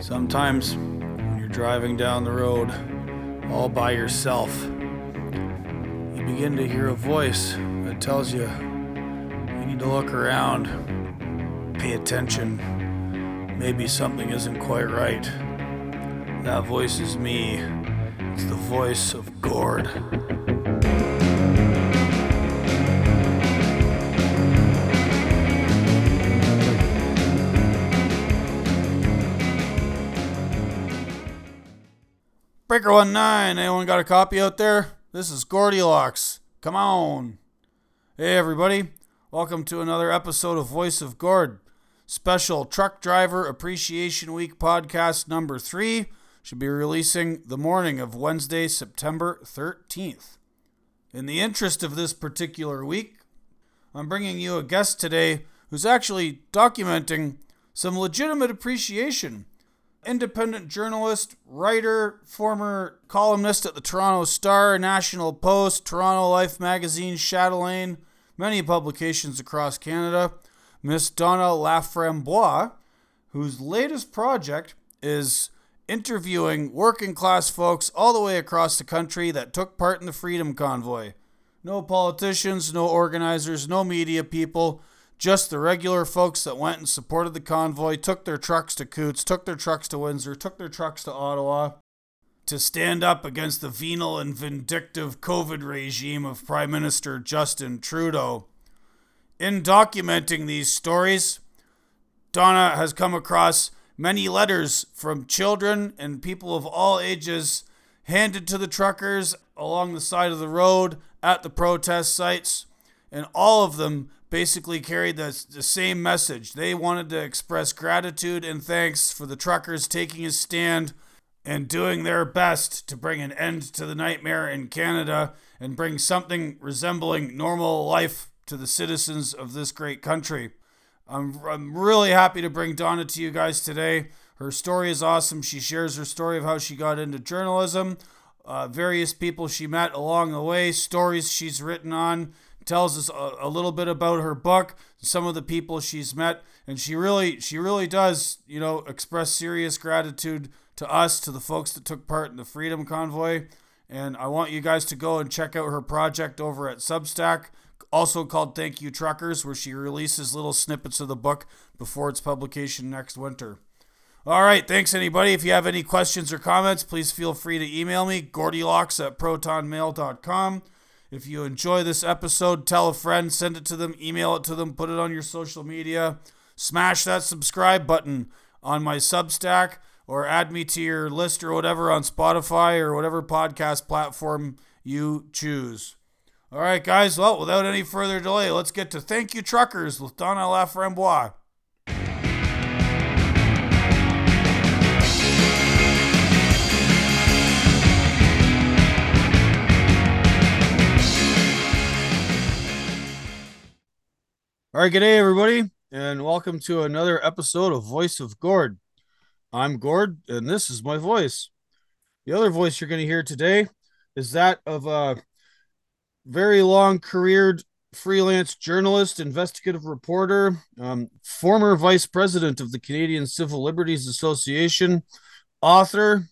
Sometimes when you're driving down the road all by yourself, you begin to hear a voice that tells you you need to look around, pay attention. Maybe something isn't quite right. That voice is me. It's the voice of Gord. Breaker one nine. Anyone got a copy out there? This is Gordylocks. Come on. Hey everybody. Welcome to another episode of Voice of Gord. Special Truck Driver Appreciation Week podcast number three should be releasing the morning of Wednesday, September 13th. In the interest of this particular week, I'm bringing you a guest today who's actually documenting some legitimate appreciation independent journalist, writer, former columnist at the Toronto Star, National Post, Toronto Life magazine, Chatelaine, many publications across Canada, Miss Donna Laframboise, whose latest project is interviewing working class folks all the way across the country that took part in the Freedom Convoy. No politicians, no organizers, no media people, just the regular folks that went and supported the convoy, took their trucks to Coutts, took their trucks to Windsor, took their trucks to Ottawa to stand up against the venal and vindictive COVID regime of Prime Minister Justin Trudeau. In documenting these stories, Donna has come across many letters from children and people of all ages handed to the truckers along the side of the road at the protest sites, and all of them basically carried the, the same message. They wanted to express gratitude and thanks for the truckers taking a stand and doing their best to bring an end to the nightmare in Canada and bring something resembling normal life to the citizens of this great country. I'm, I'm really happy to bring Donna to you guys today. Her story is awesome. She shares her story of how she got into journalism, uh, various people she met along the way, stories she's written on, tells us a, a, little bit about her book, some of the people she's met, and she really, she really does, you know, express serious gratitude to us, to the folks that took part in the Freedom Convoy. And I want you guys to go and check out her project over at Substack, also called Thank You Truckers, where she releases little snippets of the book before its publication next winter. All right, thanks anybody. If you have any questions or comments, please feel free to email me, gordylocks at protonmail.com. If you enjoy this episode, tell a friend, send it to them, email it to them, put it on your social media. Smash that subscribe button on my Substack or add me to your list or whatever on Spotify or whatever podcast platform you choose. All right, guys. Well, without any further delay, let's get to Thank You Truckers with Donna Laframboise. All right, good day, everybody, and welcome to another episode of Voice of Gord. I'm Gord, and this is my voice. The other voice you're going to hear today is that of a very long careered freelance journalist, investigative reporter, um, former vice president of the Canadian Civil Liberties Association, author,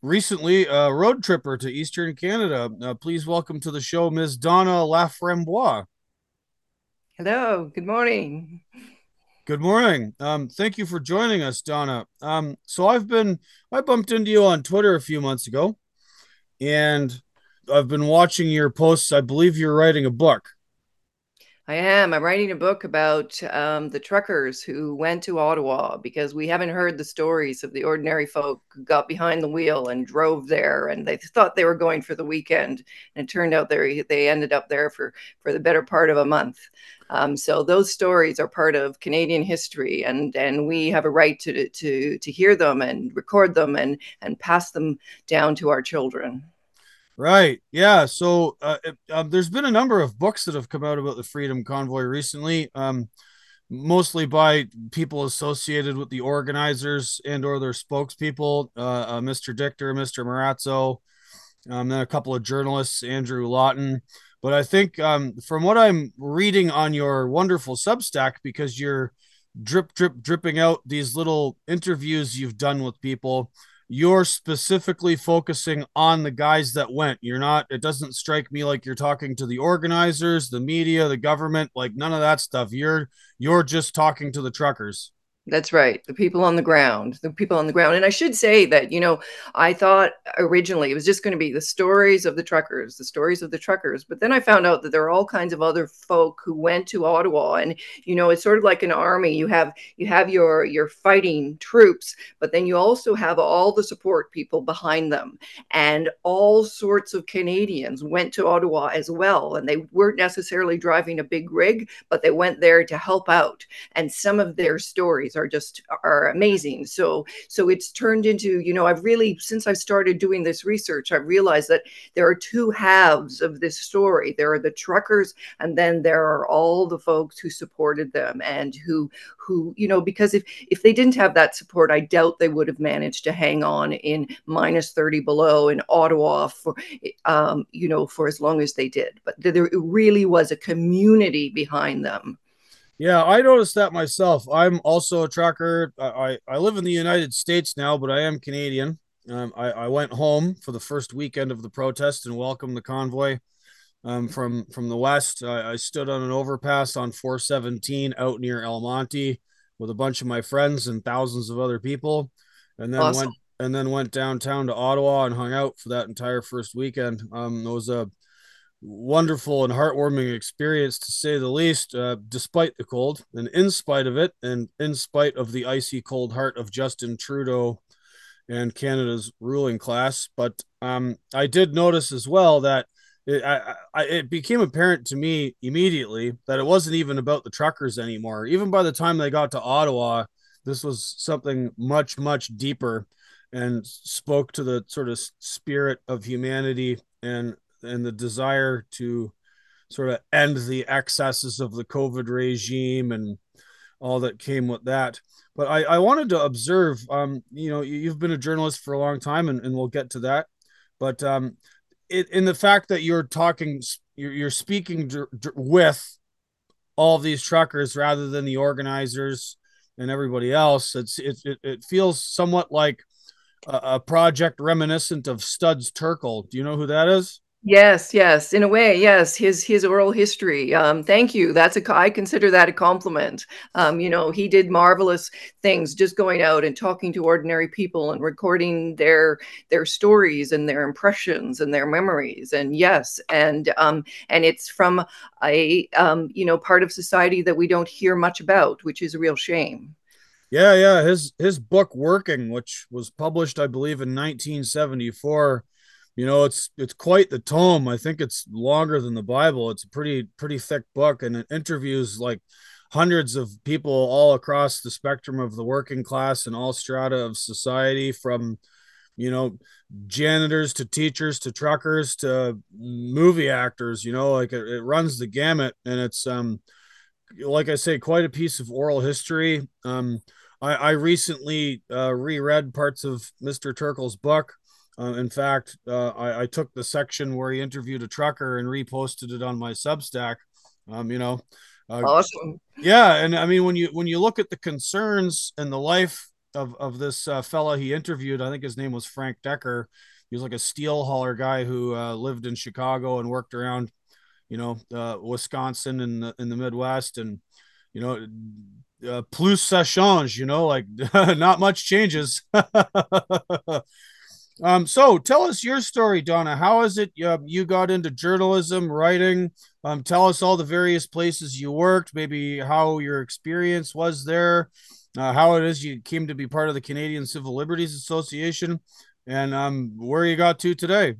recently a road tripper to Eastern Canada. Uh, please welcome to the show Ms. Donna Laframboise. Hello, good morning. Good morning. Um, thank you for joining us, Donna. Um, so I've been I bumped into you on Twitter a few months ago, and I've been watching your posts. I believe you're writing a book. I am. I'm writing a book about um, the truckers who went to Ottawa because we haven't heard the stories of the ordinary folk who got behind the wheel and drove there, and they thought they were going for the weekend, and it turned out they they ended up there for for the better part of a month. Um, so those stories are part of Canadian history, and and we have a right to to to hear them and record them and and pass them down to our children. Right. Yeah. So uh, uh, there's been a number of books that have come out about the Freedom Convoy recently, um, mostly by people associated with the organizers and or their spokespeople, uh, uh Mr. Dichter, Mr. Marazzo, um, then a couple of journalists, Andrew Lawton. But I think um, from what I'm reading on your wonderful Substack, because you're drip, drip, dripping out these little interviews you've done with people, you're specifically focusing on the guys that went. You're not, it doesn't strike me like you're talking to the organizers, the media, the government, like none of that stuff. You're, you're just talking to the truckers. That's right. The people on the ground, the people on the ground. And I should say that, you know, I thought originally it was just going to be the stories of the truckers, the stories of the truckers. But then I found out that there are all kinds of other folk who went to Ottawa and, you know, it's sort of like an army. You have you have your your fighting troops, but then you also have all the support people behind them. And all sorts of Canadians went to Ottawa as well. And they weren't necessarily driving a big rig, but they went there to help out. And some of their stories are just are amazing. So so it's turned into, you know, I've really since I've started doing this research, I've realized that there are two halves of this story. There are the truckers and then there are all the folks who supported them and who who, you know, because if if they didn't have that support, I doubt they would have managed to hang on in minus 30 below in Ottawa for um, you know, for as long as they did. But there really was a community behind them. Yeah, I noticed that myself. I'm also a trucker. I, I, live in the United States now, but I am Canadian. Um, I, I went home for the first weekend of the protest and welcomed the convoy um, from from the west. I, I stood on an overpass on 417 out near Almonte with a bunch of my friends and thousands of other people, and then awesome. went and then went downtown to Ottawa and hung out for that entire first weekend. Um, it was a wonderful and heartwarming experience to say the least, uh, despite the cold and in spite of it, and in spite of the icy cold heart of Justin Trudeau and Canada's ruling class. But um, I did notice as well that it, I, I, it became apparent to me immediately that it wasn't even about the truckers anymore. Even by the time they got to Ottawa, this was something much, much deeper and spoke to the sort of spirit of humanity and and the desire to sort of end the excesses of the COVID regime and all that came with that. But I, I wanted to observe, um, you know, you've been a journalist for a long time, and, and we'll get to that. But um, it, in the fact that you're talking, you're, you're speaking with all these truckers rather than the organizers and everybody else, it's it, it, it feels somewhat like a, a project reminiscent of Studs Terkel. Do you know who that is? Yes, yes, in a way, yes. His his oral history. Um, thank you. That's a I consider that a compliment. Um, you know, he did marvelous things, just going out and talking to ordinary people and recording their their stories and their impressions and their memories. And yes, and um, and it's from a um, you know part of society that we don't hear much about, which is a real shame. Yeah, yeah. His his book Working, which was published, I believe, in 1974 you know it's it's quite the tome. I think it's longer than the bible. It's a pretty pretty thick book and it interviews like hundreds of people all across the spectrum of the working class and all strata of society from you know janitors to teachers to truckers to movie actors you know like it, it runs the gamut and it's um like i say quite a piece of oral history. Um i i recently uh reread parts of mr terkel's book uh, in fact, uh, I, I, took the section where he interviewed a trucker and reposted it on my Substack. Um, you know, uh, awesome. Yeah, and I mean when you when you look at the concerns and the life of of this uh, fella he interviewed, I think his name was Frank Decker. He was like a steel hauler guy who uh, lived in Chicago and worked around, you know, uh, Wisconsin and in, in the Midwest, and you know, uh, plus ça change, you know, like not much changes. Um, so tell us your story, Donna. How is it uh, you got into journalism, writing? Um, tell us all the various places you worked, maybe how your experience was there, uh, how it is you came to be part of the Canadian Civil Liberties Association, and um, where you got to today.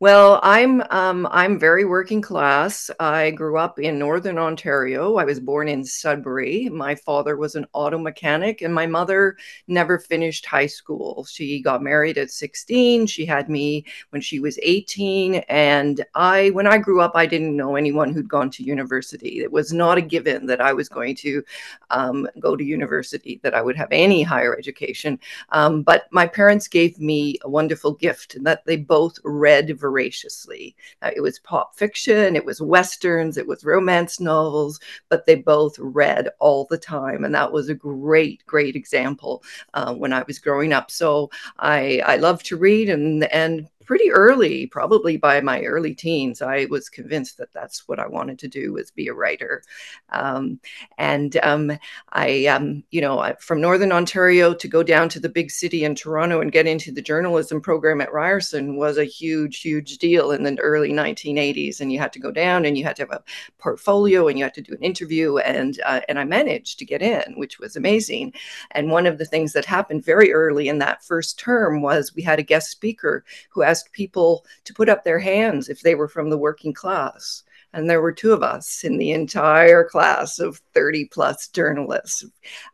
Well, I'm um, I'm very working class. I grew up in northern Ontario. I was born in Sudbury. My father was an auto mechanic, and my mother never finished high school. She got married at 16. She had me when she was 18, and I, when I grew up, I didn't know anyone who'd gone to university. It was not a given that I was going to um, go to university, that I would have any higher education. Um, but my parents gave me a wonderful gift, and that they both read voraciously. It was pop fiction, it was westerns, it was romance novels, but they both read all the time, and that was a great, great example uh, when I was growing up. So I I love to read, and and pretty early, probably by my early teens, I was convinced that that's what I wanted to do was be a writer. Um, and um, I, um, you know, from Northern Ontario to go down to the big city in Toronto and get into the journalism program at Ryerson was a huge, huge deal in the early 1980s. And you had to go down and you had to have a portfolio and you had to do an interview. And uh, and I managed to get in, which was amazing. And one of the things that happened very early in that first term was we had a guest speaker who asked asked people to put up their hands if they were from the working class. And there were two of us in the entire class of 30 plus journalists.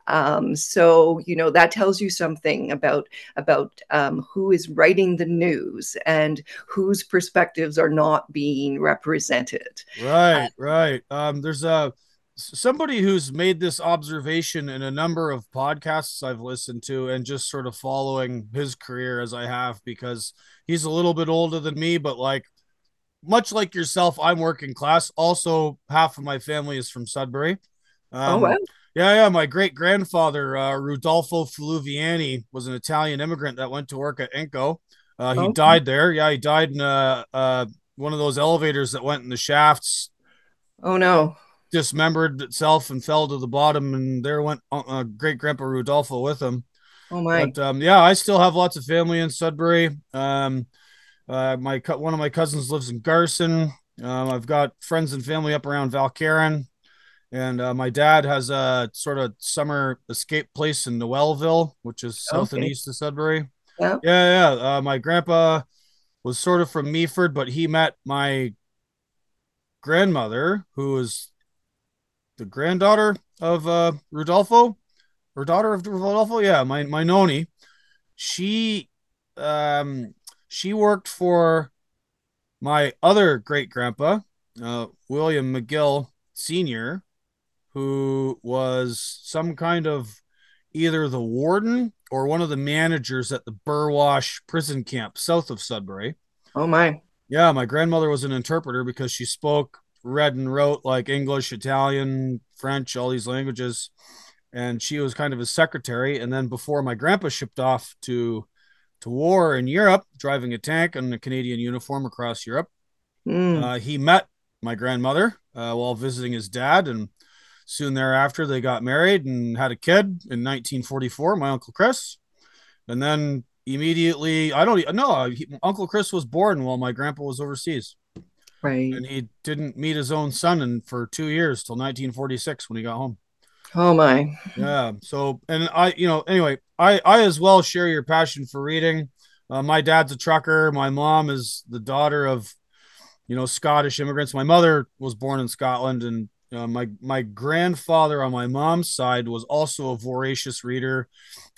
Um, so, you know, that tells you something about, about um, who is writing the news and whose perspectives are not being represented. Right, uh, right. Um, there's a, somebody who's made this observation in a number of podcasts I've listened to and just sort of following his career as I have because he's a little bit older than me, but like much like yourself, I'm working class. Also, half of my family is from Sudbury. Oh, um, oh, wow. Yeah, yeah. My great grandfather, uh, Rudolfo Fluviani, was an Italian immigrant that went to work at Inco. Uh, he okay. died there. Yeah, he died in uh, uh, one of those elevators that went in the shafts. Oh, no dismembered itself and fell to the bottom, and there went uh, uh great grandpa Rudolfo with him. Oh my! But um, yeah, I still have lots of family in Sudbury. Um, uh, my one of my cousins lives in Garson. Um, I've got friends and family up around Val Caron, and uh, my dad has a sort of summer escape place in Noelville, which is south okay. and east of Sudbury. Yeah, yeah, yeah. Uh, my grandpa was sort of from Meaford, but he met my grandmother, who was the granddaughter of uh, Rudolfo, or daughter of Rudolfo. Yeah, my my noni. She um she worked for my other great grandpa, uh, William McGill Senior, who was some kind of either the warden or one of the managers at the Burwash prison camp south of Sudbury. Oh my. Yeah, my grandmother was an interpreter because she spoke read and wrote like English, Italian, French, all these languages. And she was kind of his secretary. And then before my grandpa shipped off to to war in Europe, driving a tank in a Canadian uniform across Europe, mm. uh, he met my grandmother uh, while visiting his dad. And soon thereafter, they got married and had a kid in 1944, my Uncle Chris. And then immediately, I don't know, Uncle Chris was born while my grandpa was overseas. Right. And he didn't meet his own son and for two years till 1946 when he got home. Oh my. Yeah. So, and I, you know, anyway, I, I as well share your passion for reading. Uh, my dad's a trucker. My mom is the daughter of, you know, Scottish immigrants. My mother was born in Scotland, and uh, my my grandfather on my mom's side was also a voracious reader.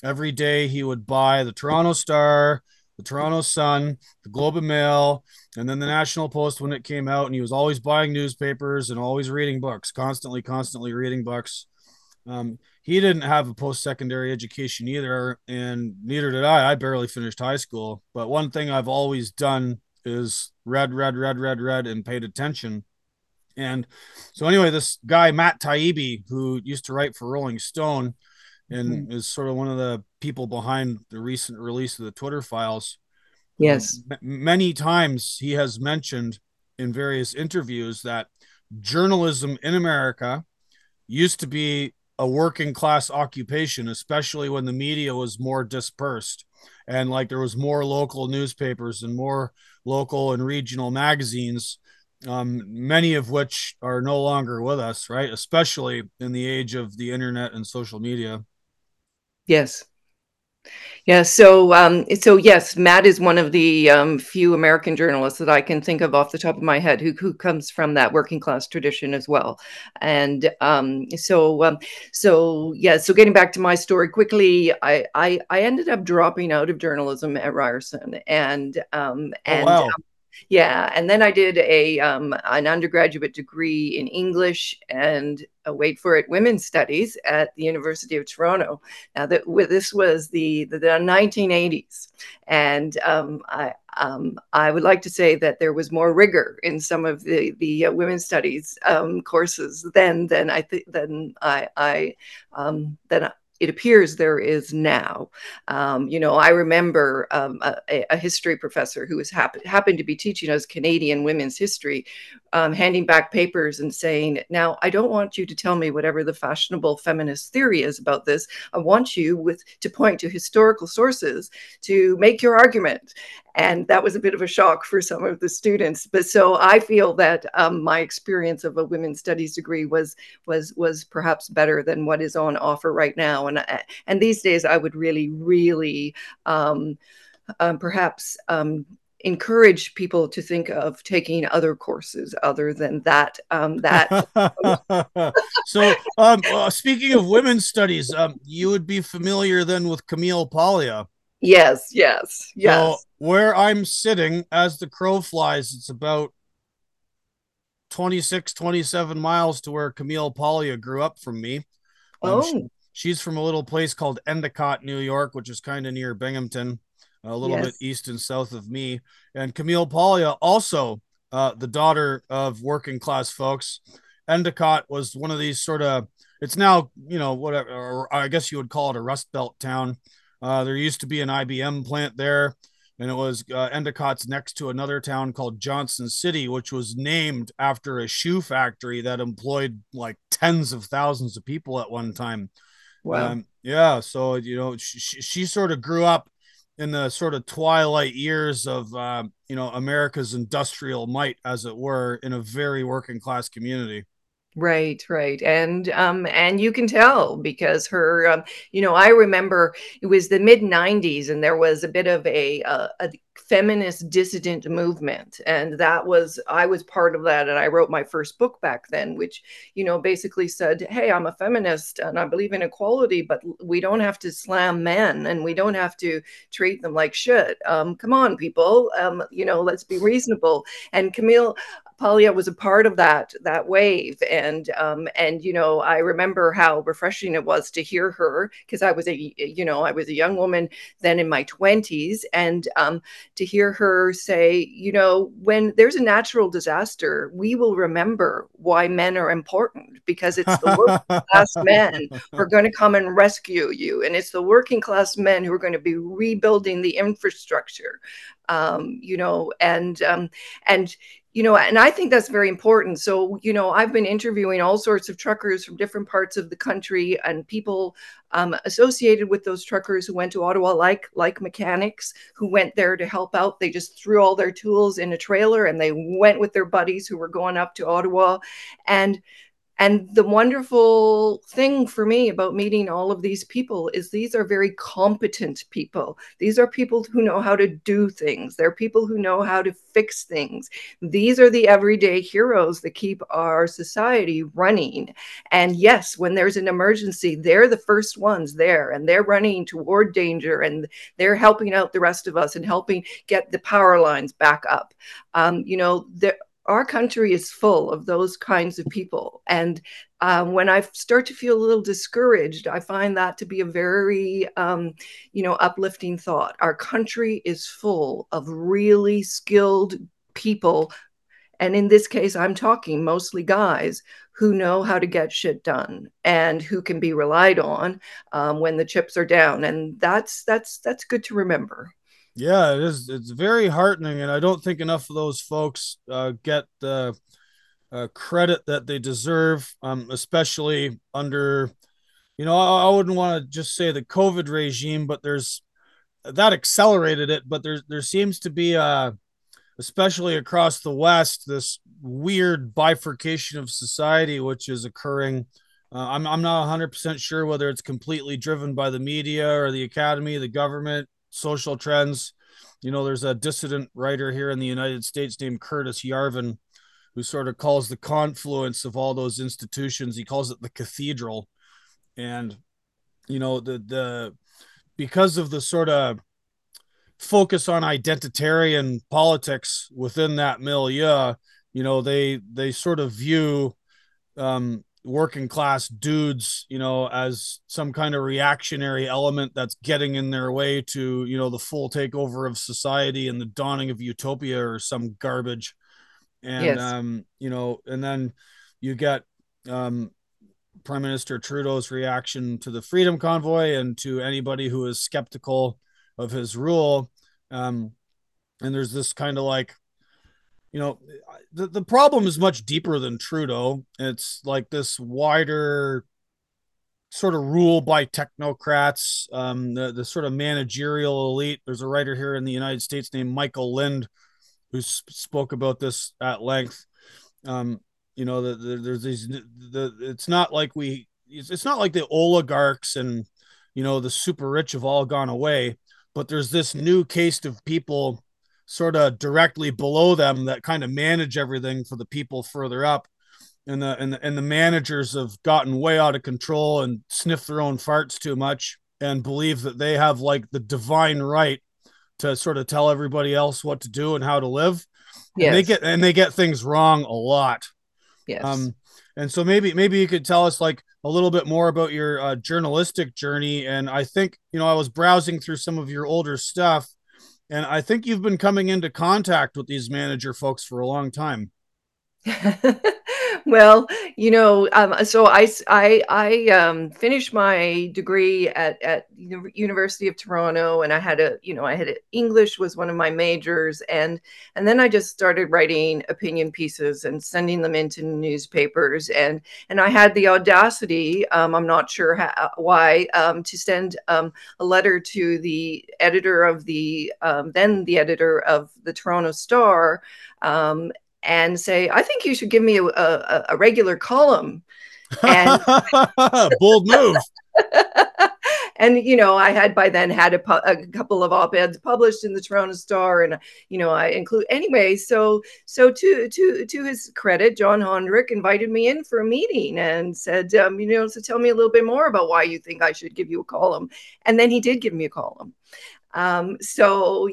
Every day he would buy the Toronto Star, the Toronto Sun, the Globe and Mail, and then the National Post when it came out. And he was always buying newspapers and always reading books, constantly, constantly reading books. Um, he didn't have a post secondary education either, and neither did I. I barely finished high school. But one thing I've always done is read, read, read, read, read, and paid attention. And so, anyway, this guy, Matt Taibbi, who used to write for Rolling Stone, and mm-hmm. is sort of one of the people behind the recent release of the Twitter files. Yes. Um, many times he has mentioned in various interviews that journalism in America used to be a working class occupation, especially when the media was more dispersed and like there was more local newspapers and more local and regional magazines um, many of which are no longer with us, right? Especially in the age of the internet and social media. Yes. Yeah, so um, so yes, Matt is one of the um, few American journalists that I can think of off the top of my head who who comes from that working class tradition as well, and um, so um, so yeah, so getting back to my story quickly, I, I I ended up dropping out of journalism at Ryerson, and um, oh, and. Oh, wow. Yeah, and then I did a um, an undergraduate degree in English and uh, wait for it, women's studies at the University of Toronto. Now that this was the the, the 1980s, and um, I um, I would like to say that there was more rigor in some of the the uh, women's studies um, courses than than I think than I I um, than it appears there is now. Um, you know, I remember um, a, a, history professor who was happen, happened to be teaching us Canadian women's history, um, handing back papers and saying, "Now, I don't want you to tell me whatever the fashionable feminist theory is about this. I want you with to point to historical sources to make your argument." and that was a bit of a shock for some of the students but so i feel that um, my experience of a women's studies degree was was was perhaps better than what is on offer right now and and these days i would really really um, um, perhaps um, encourage people to think of taking other courses other than that um, that so um, uh, speaking of women's studies um, you would be familiar then with camille paglia Yes, yes, yes. So where I'm sitting as the crow flies, it's about 26, 27 miles to where Camille Paglia grew up from me. Oh. She, she's from a little place called Endicott, New York, which is kind of near Binghamton, a little yes. bit east and south of me. And Camille Paglia, also uh, the daughter of working class folks. Endicott was one of these sort of, it's now, you know, whatever, or I guess you would call it a Rust Belt town. Uh, there used to be an IBM plant there, and it was uh, Endicott's next to another town called Johnson City, which was named after a shoe factory that employed like tens of thousands of people at one time. Wow. Um, yeah. So, you know, she, she sort of grew up in the sort of twilight years of, uh, you know, America's industrial might, as it were, in a very working class community. Right, right. And um and you can tell because her um you know, I remember it was the mid 90s and there was a bit of a uh, a feminist dissident movement and that was I was part of that and I wrote my first book back then which you know basically said, "Hey, I'm a feminist and I believe in equality, but we don't have to slam men and we don't have to treat them like shit. Um come on people. Um you know, let's be reasonable." And Camille Paglia was a part of that that wave, and um, and you know I remember how refreshing it was to hear her because I was a you know I was a young woman then in my twenties, and um, to hear her say, you know, when there's a natural disaster, we will remember why men are important because it's the working class men who are going to come and rescue you, and it's the working class men who are going to be rebuilding the infrastructure. Um, you know, and um, and you know, and I think that's very important. So, you know, I've been interviewing all sorts of truckers from different parts of the country and people um, associated with those truckers who went to Ottawa, like like mechanics who went there to help out. They just threw all their tools in a trailer and they went with their buddies who were going up to Ottawa, and and the wonderful thing for me about meeting all of these people is these are very competent people. These are people who know how to do things. They're people who know how to fix things. These are the everyday heroes that keep our society running. And yes, when there's an emergency, they're the first ones there and they're running toward danger and they're helping out the rest of us and helping get the power lines back up. Um, you know, our country is full of those kinds of people. And um, when I start to feel a little discouraged, I find that to be a very, um, you know, uplifting thought. Our country is full of really skilled people. And in this case, I'm talking mostly guys who know how to get shit done and who can be relied on um, when the chips are down. And that's that's that's good to remember. Yeah, it is. It's very heartening, and I don't think enough of those folks uh, get the uh, credit that they deserve, um, especially under, you know, I, I wouldn't want to just say the COVID regime, but there's that accelerated it. But there there seems to be, uh, especially across the West, this weird bifurcation of society which is occurring. Uh, I'm I'm not 100 percent sure whether it's completely driven by the media or the academy, the government social trends. You know, there's a dissident writer here in the United States named Curtis Yarvin who sort of calls the confluence of all those institutions, he calls it the cathedral. And, you know, the, the, because of the sort of focus on identitarian politics within that milieu. You know, they they sort of view um, working class dudes, you know, as some kind of reactionary element that's getting in their way to, you know, the full takeover of society and the dawning of utopia or some garbage. And yes. um, you know, and then you get um Prime Minister Trudeau's reaction to the Freedom Convoy and to anybody who is skeptical of his rule. Um, and there's this kind of like you know the, the problem is much deeper than trudeau. It's like this wider sort of rule by technocrats um, the, the sort of managerial elite. There's a writer here in the united states named michael lind who sp- spoke about this at length. Um, you know the, the, there's these the it's not like we it's not like the oligarchs and you know the super rich have all gone away but there's this new caste of people sort of directly below them that kind of manage everything for the people further up. And the and the, and the managers have gotten way out of control and sniff their own farts too much and believe that they have like the divine right to sort of tell everybody else what to do and how to live. Yes. and they get and they get things wrong a lot. Yes. Um and so maybe maybe you could tell us like a little bit more about your uh, journalistic journey. And i think you know i was browsing through some of your older stuff and I think you've been coming into contact with these manager folks for a long time. well, you know, um, so I, I, I um, finished my degree at, at University of Toronto, and I had a, you know, I had a, English was one of my majors, and and then I just started writing opinion pieces and sending them into newspapers, and and I had the audacity, um, I'm not sure how, why, um, to send um, a letter to the editor of the um, then the editor of the Toronto Star. And say, I think you should give me a, a, a regular column. And bold move. and you know, I had by then had a, a, couple of op-eds published in the Toronto Star, and you know, I include anyway. So, so to to to his credit, John Honderich invited me in for a meeting and said, um, you know, so tell me a little bit more about why you think I should give you a column. And then he did give me a column. Um, so,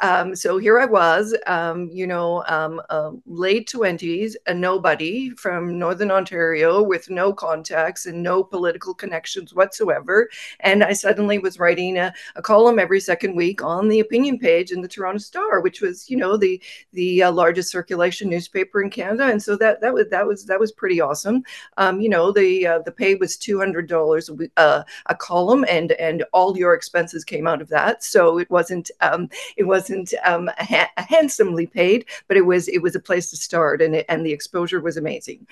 um, so here I was, um, you know, um, uh, late twenties, a nobody from Northern Ontario with no contacts and no political connections whatsoever, and I suddenly was writing a, a, column every second week on the opinion page in the Toronto Star, which was, you know, the the uh, largest circulation newspaper in Canada, and so that that was that was that was pretty awesome. Um, you know, the uh, the pay was two hundred dollars uh, a column, and and all your expenses came out of that so it wasn't um, it wasn't um, ha- handsomely paid, but it was it was a place to start, and it, and the exposure was amazing,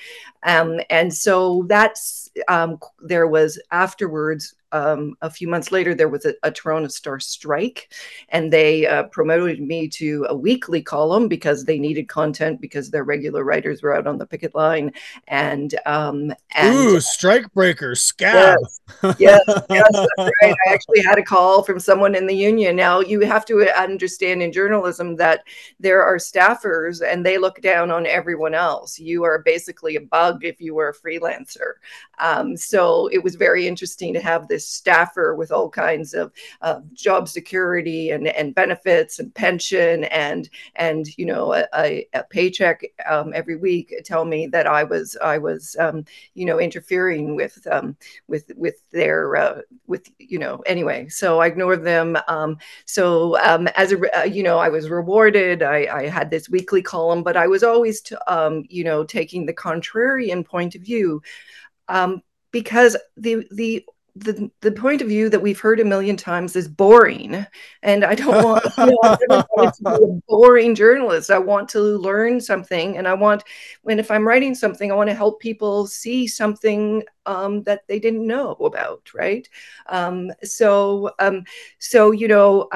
um, and so that's um, there was afterwards um, a few months later, there was a, a Toronto Star strike, and they uh, promoted me to a weekly column because they needed content because their regular writers were out on the picket line. And um, and ooh, strike breakers, scab. Yes, yes, yes right. I actually had a call from someone in the union. Now you have to understand in journalism that there are staffers, and they look down on everyone else. You are basically a bug if you were a freelancer. Um, so it was very interesting to have this staffer with all kinds of uh, job security and, and benefits and pension and and you know a, a paycheck um, every week tell me that I was I was um, you know interfering with um, with with their uh, with you know anyway so I ignored them. Um, so um, as a uh, you know I was rewarded. I, I had this weekly column but I was always um, you know taking the contrarian point of view um, because the the the the point of view that we've heard a million times is boring, and I don't want, you know, to be a boring journalist. I want to learn something, and I want when if I'm writing something, I want to help people see something um, that they didn't know about, right? Um, so, um, so you know,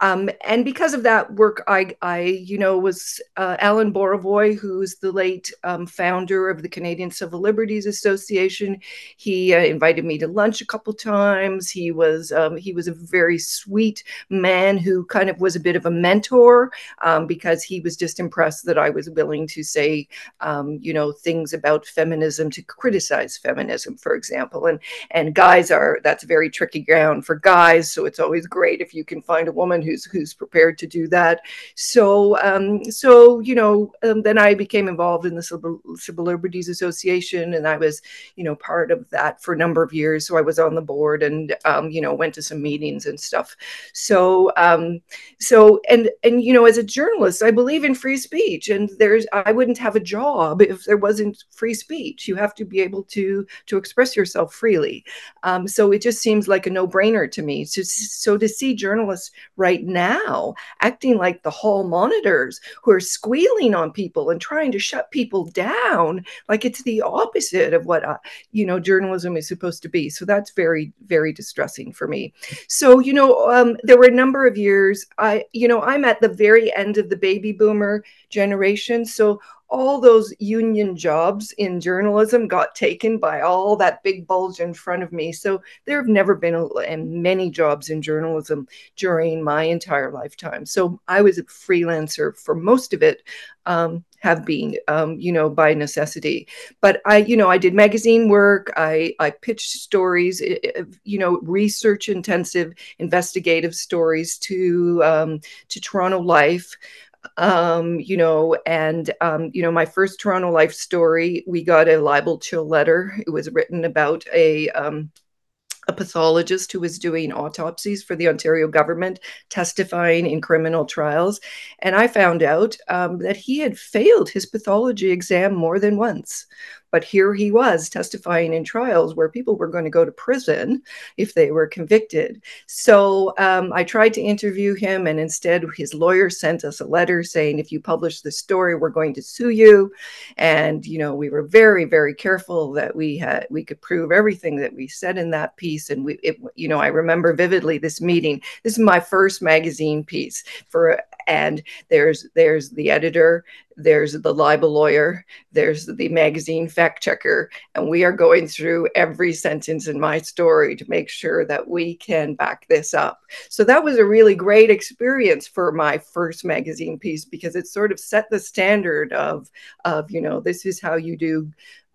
um, and because of that work, I, I you know, was uh, Alan Borovoy, who's the late um, founder of the Canadian Civil Liberties Association. He uh, invited me to lunch a couple times. He was um, he was a very sweet man who kind of was a bit of a mentor um, because he was just impressed that I was willing to say, um, you know, things about feminism to criticize feminism, for example. And and guys are that's very tricky ground for guys. So it's always great if you can find a woman who who's who's prepared to do that. So um, so you know um, then I became involved in the Civil, Civil Liberties Association, and I was you know part of that for a number of years. So I was on the board and um, you know went to some meetings and stuff. So um, so and and you know as a journalist, I believe in free speech, and there's I wouldn't have a job if there wasn't free speech. You have to be able to to express yourself freely. Um, so it just seems like a no brainer to me. So, so to see journalists right now acting like the hall monitors who are squealing on people and trying to shut people down, like it's the opposite of what, uh, you know, journalism is supposed to be. So that's very, very distressing for me. So, you know, um, there were a number of years, I, you know, I'm at the very end of the baby boomer generation. So all those union jobs in journalism got taken by all that big bulge in front of me. So there have never been many jobs in journalism during my entire lifetime. So I was a freelancer for most of it. Um, have been, um, you know, by necessity. But I, you know, I did magazine work. I I pitched stories, you know, research intensive, investigative stories to um, to Toronto Life um, you know, and um, you know, my first Toronto Life story, we got a libel chill letter. It was written about a um, a pathologist who was doing autopsies for the Ontario government, testifying in criminal trials. And I found out um, that he had failed his pathology exam more than once. But here he was testifying in trials where people were going to go to prison if they were convicted. So um, I tried to interview him, and instead, his lawyer sent us a letter saying, if you publish this story, we're going to sue you. And, you know, we were very, very careful that we had, we could prove everything that we said in that piece. And we, it, you know, I remember vividly this meeting. This is my first magazine piece for and there's there's the editor there's the libel lawyer there's the magazine fact checker and we are going through every sentence in my story to make sure that we can back this up. So that was a really great experience for my first magazine piece because it sort of set the standard of of you know this is how you do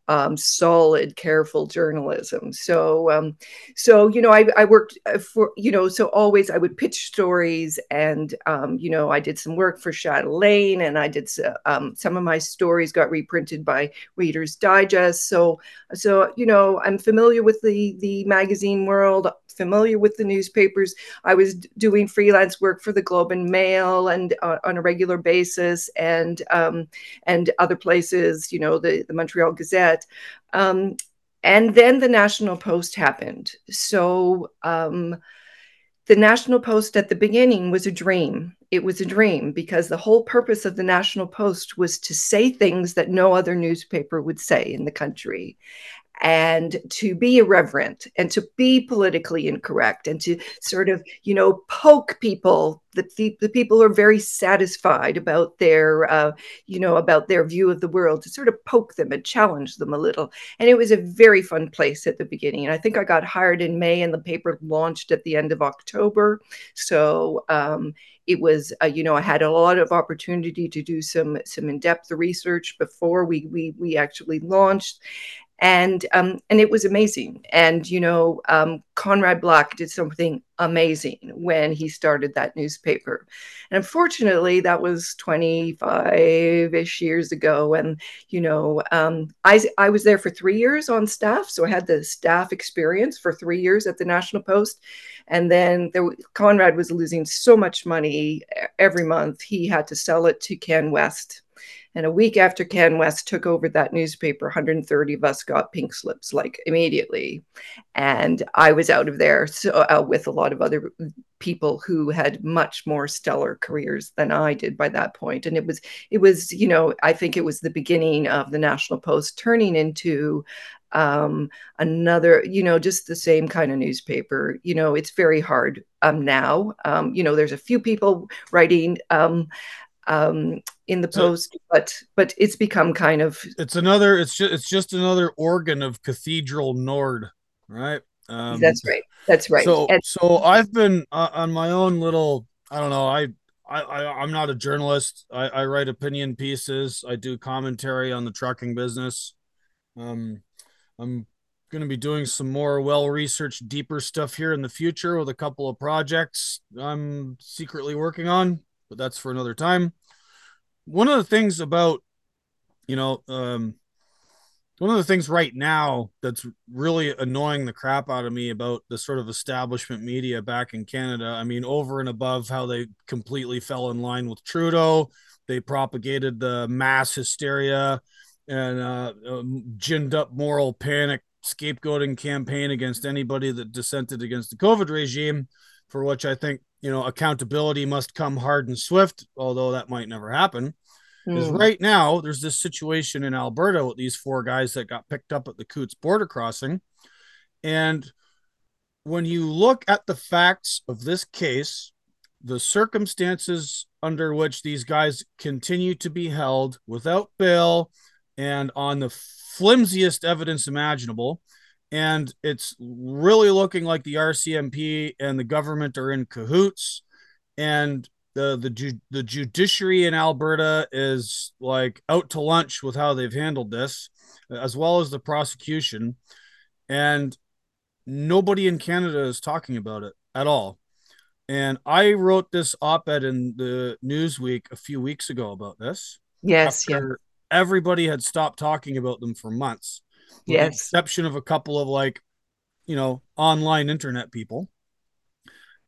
um, solid, careful journalism. So, um, so you know, I, I, worked uh, for you know, so always I would pitch stories, and um, you know, I did some work for Chatelaine, and I did um, some of my stories got reprinted by Reader's Digest. So, so you know, I'm familiar with the the magazine world familiar with the newspapers. I was doing freelance work for the Globe and Mail and uh, on a regular basis, and um, and other places, you know, the the Montreal Gazette. Um, and then the National Post happened. So um, the National Post at the beginning was a dream. It was a dream because the whole purpose of the National Post was to say things that no other newspaper would say in the country and to be irreverent and to be politically incorrect and to sort of you know poke people. The, the, the people are very satisfied about their uh, you know about their view of the world to sort of poke them and challenge them a little. And it was a very fun place at the beginning. And i think i got hired in may and the paper launched at the end of october. So um, it was uh, you know i had a lot of opportunity to do some some in-depth research before we we we actually launched and um, and it was amazing. And you know, um, Conrad Black did something amazing when he started that newspaper. And unfortunately, that was 25-ish years ago. And you know, um, I I was there for three years on staff, so I had the staff experience for three years at the National Post. And then there, Conrad was losing so much money every month, he had to sell it to CanWest. and a week after CanWest took over that newspaper, 130 of us got pink slips like immediately. And I was out of there so, uh, with a lot of other people who had much more stellar careers than I did by that point. And it was, it was, you know, I think it was the beginning of the National Post turning into um, another, you know, just the same kind of newspaper. You know, it's very hard um, now. Um, you know, there's a few people writing um, um, in the post, so, but but it's become kind of it's another it's just it's just another organ of Cathedral Nord, right? Um, that's right. That's right. So and- so I've been uh, on my own little. I don't know. I I, I am not a journalist. I, I write opinion pieces. I do commentary on the trucking business. Um, I'm going to be doing some more well researched, deeper stuff here in the future with a couple of projects I'm secretly working on, but that's for another time. One of the things about, you know, um, one of the things right now that's really annoying the crap out of me about the sort of establishment media back in Canada, I mean, over and above how they completely fell in line with Trudeau, they propagated the mass hysteria and uh, um, ginned up moral panic scapegoating campaign against anybody that dissented against the COVID regime, for which I think, you know, accountability must come hard and swift, although that might never happen. Mm. Is right now there's this situation in Alberta with these four guys that got picked up at the Coutts border crossing. And when you look at the facts of this case, the circumstances under which these guys continue to be held without bail and on the flimsiest evidence imaginable. And it's really looking like the RCMP and the government are in cahoots. And the the ju- the judiciary in Alberta is like out to lunch with how they've handled this, as well as the prosecution, and nobody in Canada is talking about it at all. And I wrote this op-ed in the Newsweek a few weeks ago about this. Yes, yeah everybody had stopped talking about them for months. Yes. the exception of a couple of like, you know, online internet people.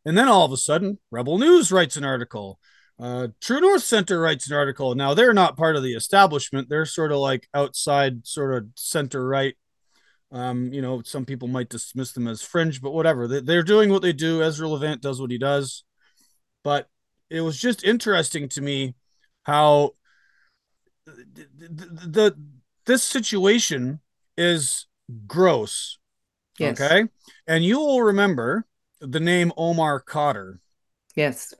And then all of a sudden, Rebel News writes an article. Uh, True North Center writes an article. Now they're not part of the establishment; they're sort of like outside, sort of center right. Um, you know, some people might dismiss them as fringe, but whatever. They, they're doing what they do. Ezra Levant does what he does. But it was just interesting to me how the, the this situation is gross. Yes. Okay. And you will remember the name Omar Khadr. Yes.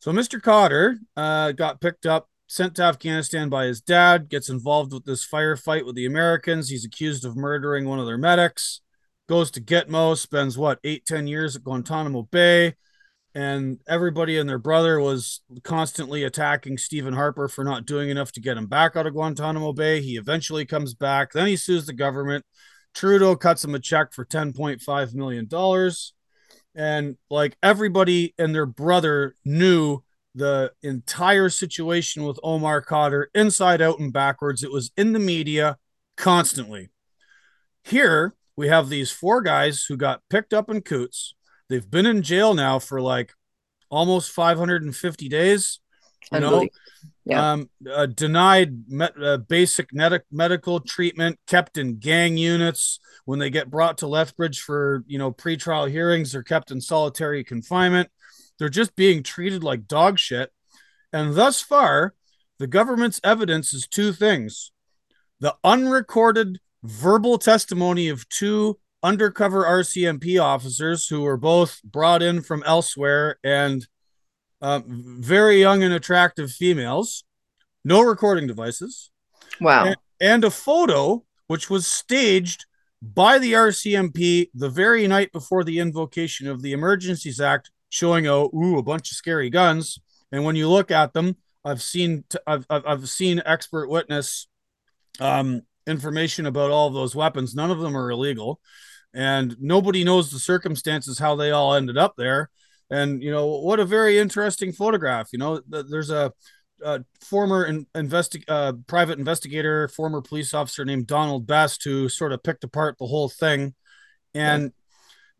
So Mr. Khadr uh, got picked up, sent to Afghanistan by his dad, gets involved with this firefight with the Americans. He's accused of murdering one of their medics, goes to Gitmo, spends what, eight, ten years at Guantanamo Bay, and everybody and their brother was constantly attacking Stephen Harper for not doing enough to get him back out of Guantanamo Bay. He eventually comes back. Then he sues the government. Trudeau cuts him a check for $10.5 million. And like everybody and their brother knew the entire situation with Omar Khadr inside out and backwards. It was in the media constantly. Here we have these four guys who got picked up in Coutts. They've been in jail now for like almost 550 days. You know, yeah. um, uh, denied uh, basic med- medical treatment, kept in gang units. When they get brought to Lethbridge for you know pretrial hearings, they're kept in solitary confinement. They're just being treated like dog shit. And thus far, the government's evidence is two things: the unrecorded verbal testimony of two undercover RCMP officers who were both brought in from elsewhere and uh, very young and attractive females, no recording devices. Wow. And, and, a photo which was staged by the RCMP the very night before the invocation of the Emergencies Act, showing a ooh a bunch of scary guns. And when you look at them, I've seen t- I've, I've seen expert witness um, information about all of those weapons. None of them are illegal and nobody knows the circumstances how they all ended up there and you know what a very interesting photograph you know there's a, a former in, investi- uh, private investigator former police officer named donald best who sort of picked apart the whole thing and yeah.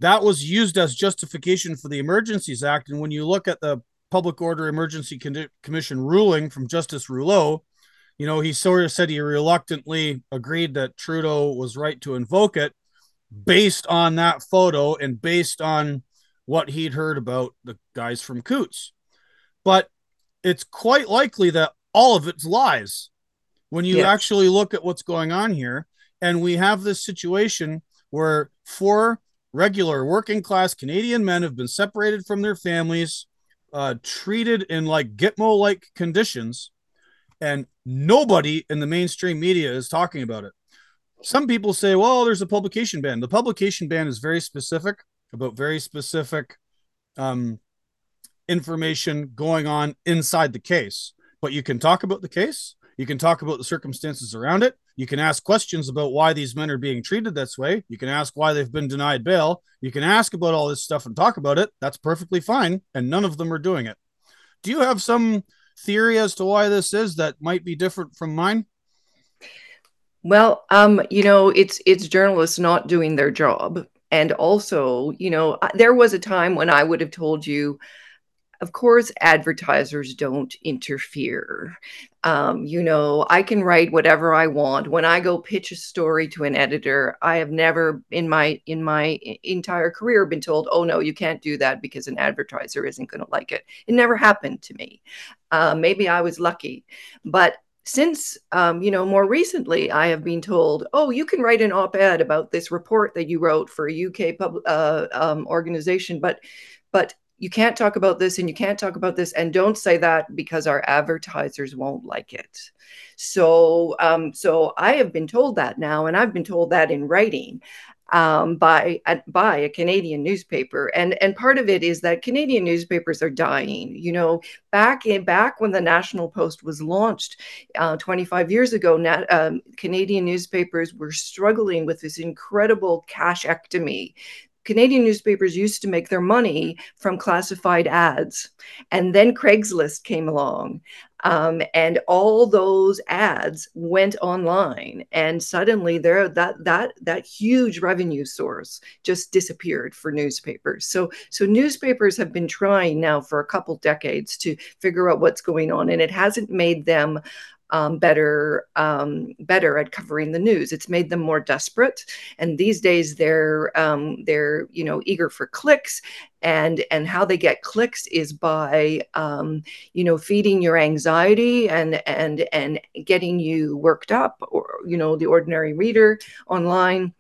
that was used as justification for the emergencies act and when you look at the public order emergency Con- commission ruling from justice rouleau you know he sort of said he reluctantly agreed that trudeau was right to invoke it based on that photo and based on what he'd heard about the guys from Coutts. But it's quite likely that all of it's lies when you actually look at what's going on here. And we have this situation where four regular working class Canadian men have been separated from their families, uh, treated in like Gitmo like conditions, and nobody in the mainstream media is talking about it some people say, well, there's a publication ban. The publication ban is very specific about very specific um, information going on inside the case. But you can talk about the case, you can talk about the circumstances around it, You can ask questions about why these men are being treated this way. You can ask why they've been denied bail. You can ask about all this stuff and talk about it. That's perfectly fine. And none of them are doing it. Do you have some theory as to why this is that might be different from mine? Well, um, you know, it's it's journalists not doing their job. And also, you know, there was a time when I would have told you, of course, advertisers don't interfere. Um, you know, I can write whatever I want. When I go pitch a story to an editor, I have never in my in my entire career been told, "Oh no, you can't do that because an advertiser isn't going to like it." It never happened to me. Uh, maybe I was lucky, but since um, you know more recently i have been told oh you can write an op-ed about this report that you wrote for a uk pub, uh, um, organization but but you can't talk about this and you can't talk about this and don't say that because our advertisers won't like it. So um, so i have been told that now and i've been told that in writing um, by by a Canadian newspaper, and and part of it is that Canadian newspapers are dying. You know, back in back when the National Post was launched uh, 25 years ago, nat, um, Canadian newspapers were struggling with this incredible cash ectomy Canadian newspapers used to make their money from classified ads. And then Craigslist came along. Um, and all those ads went online and suddenly there that that that huge revenue source just disappeared for newspapers so so newspapers have been trying now for a couple decades to figure out what's going on and it hasn't made them um, better um, better at covering the news. It's made them more desperate, and these days they're um, they're you know eager for clicks, and and how they get clicks is by um, you know feeding your anxiety and and and getting you worked up, or you know the ordinary reader online.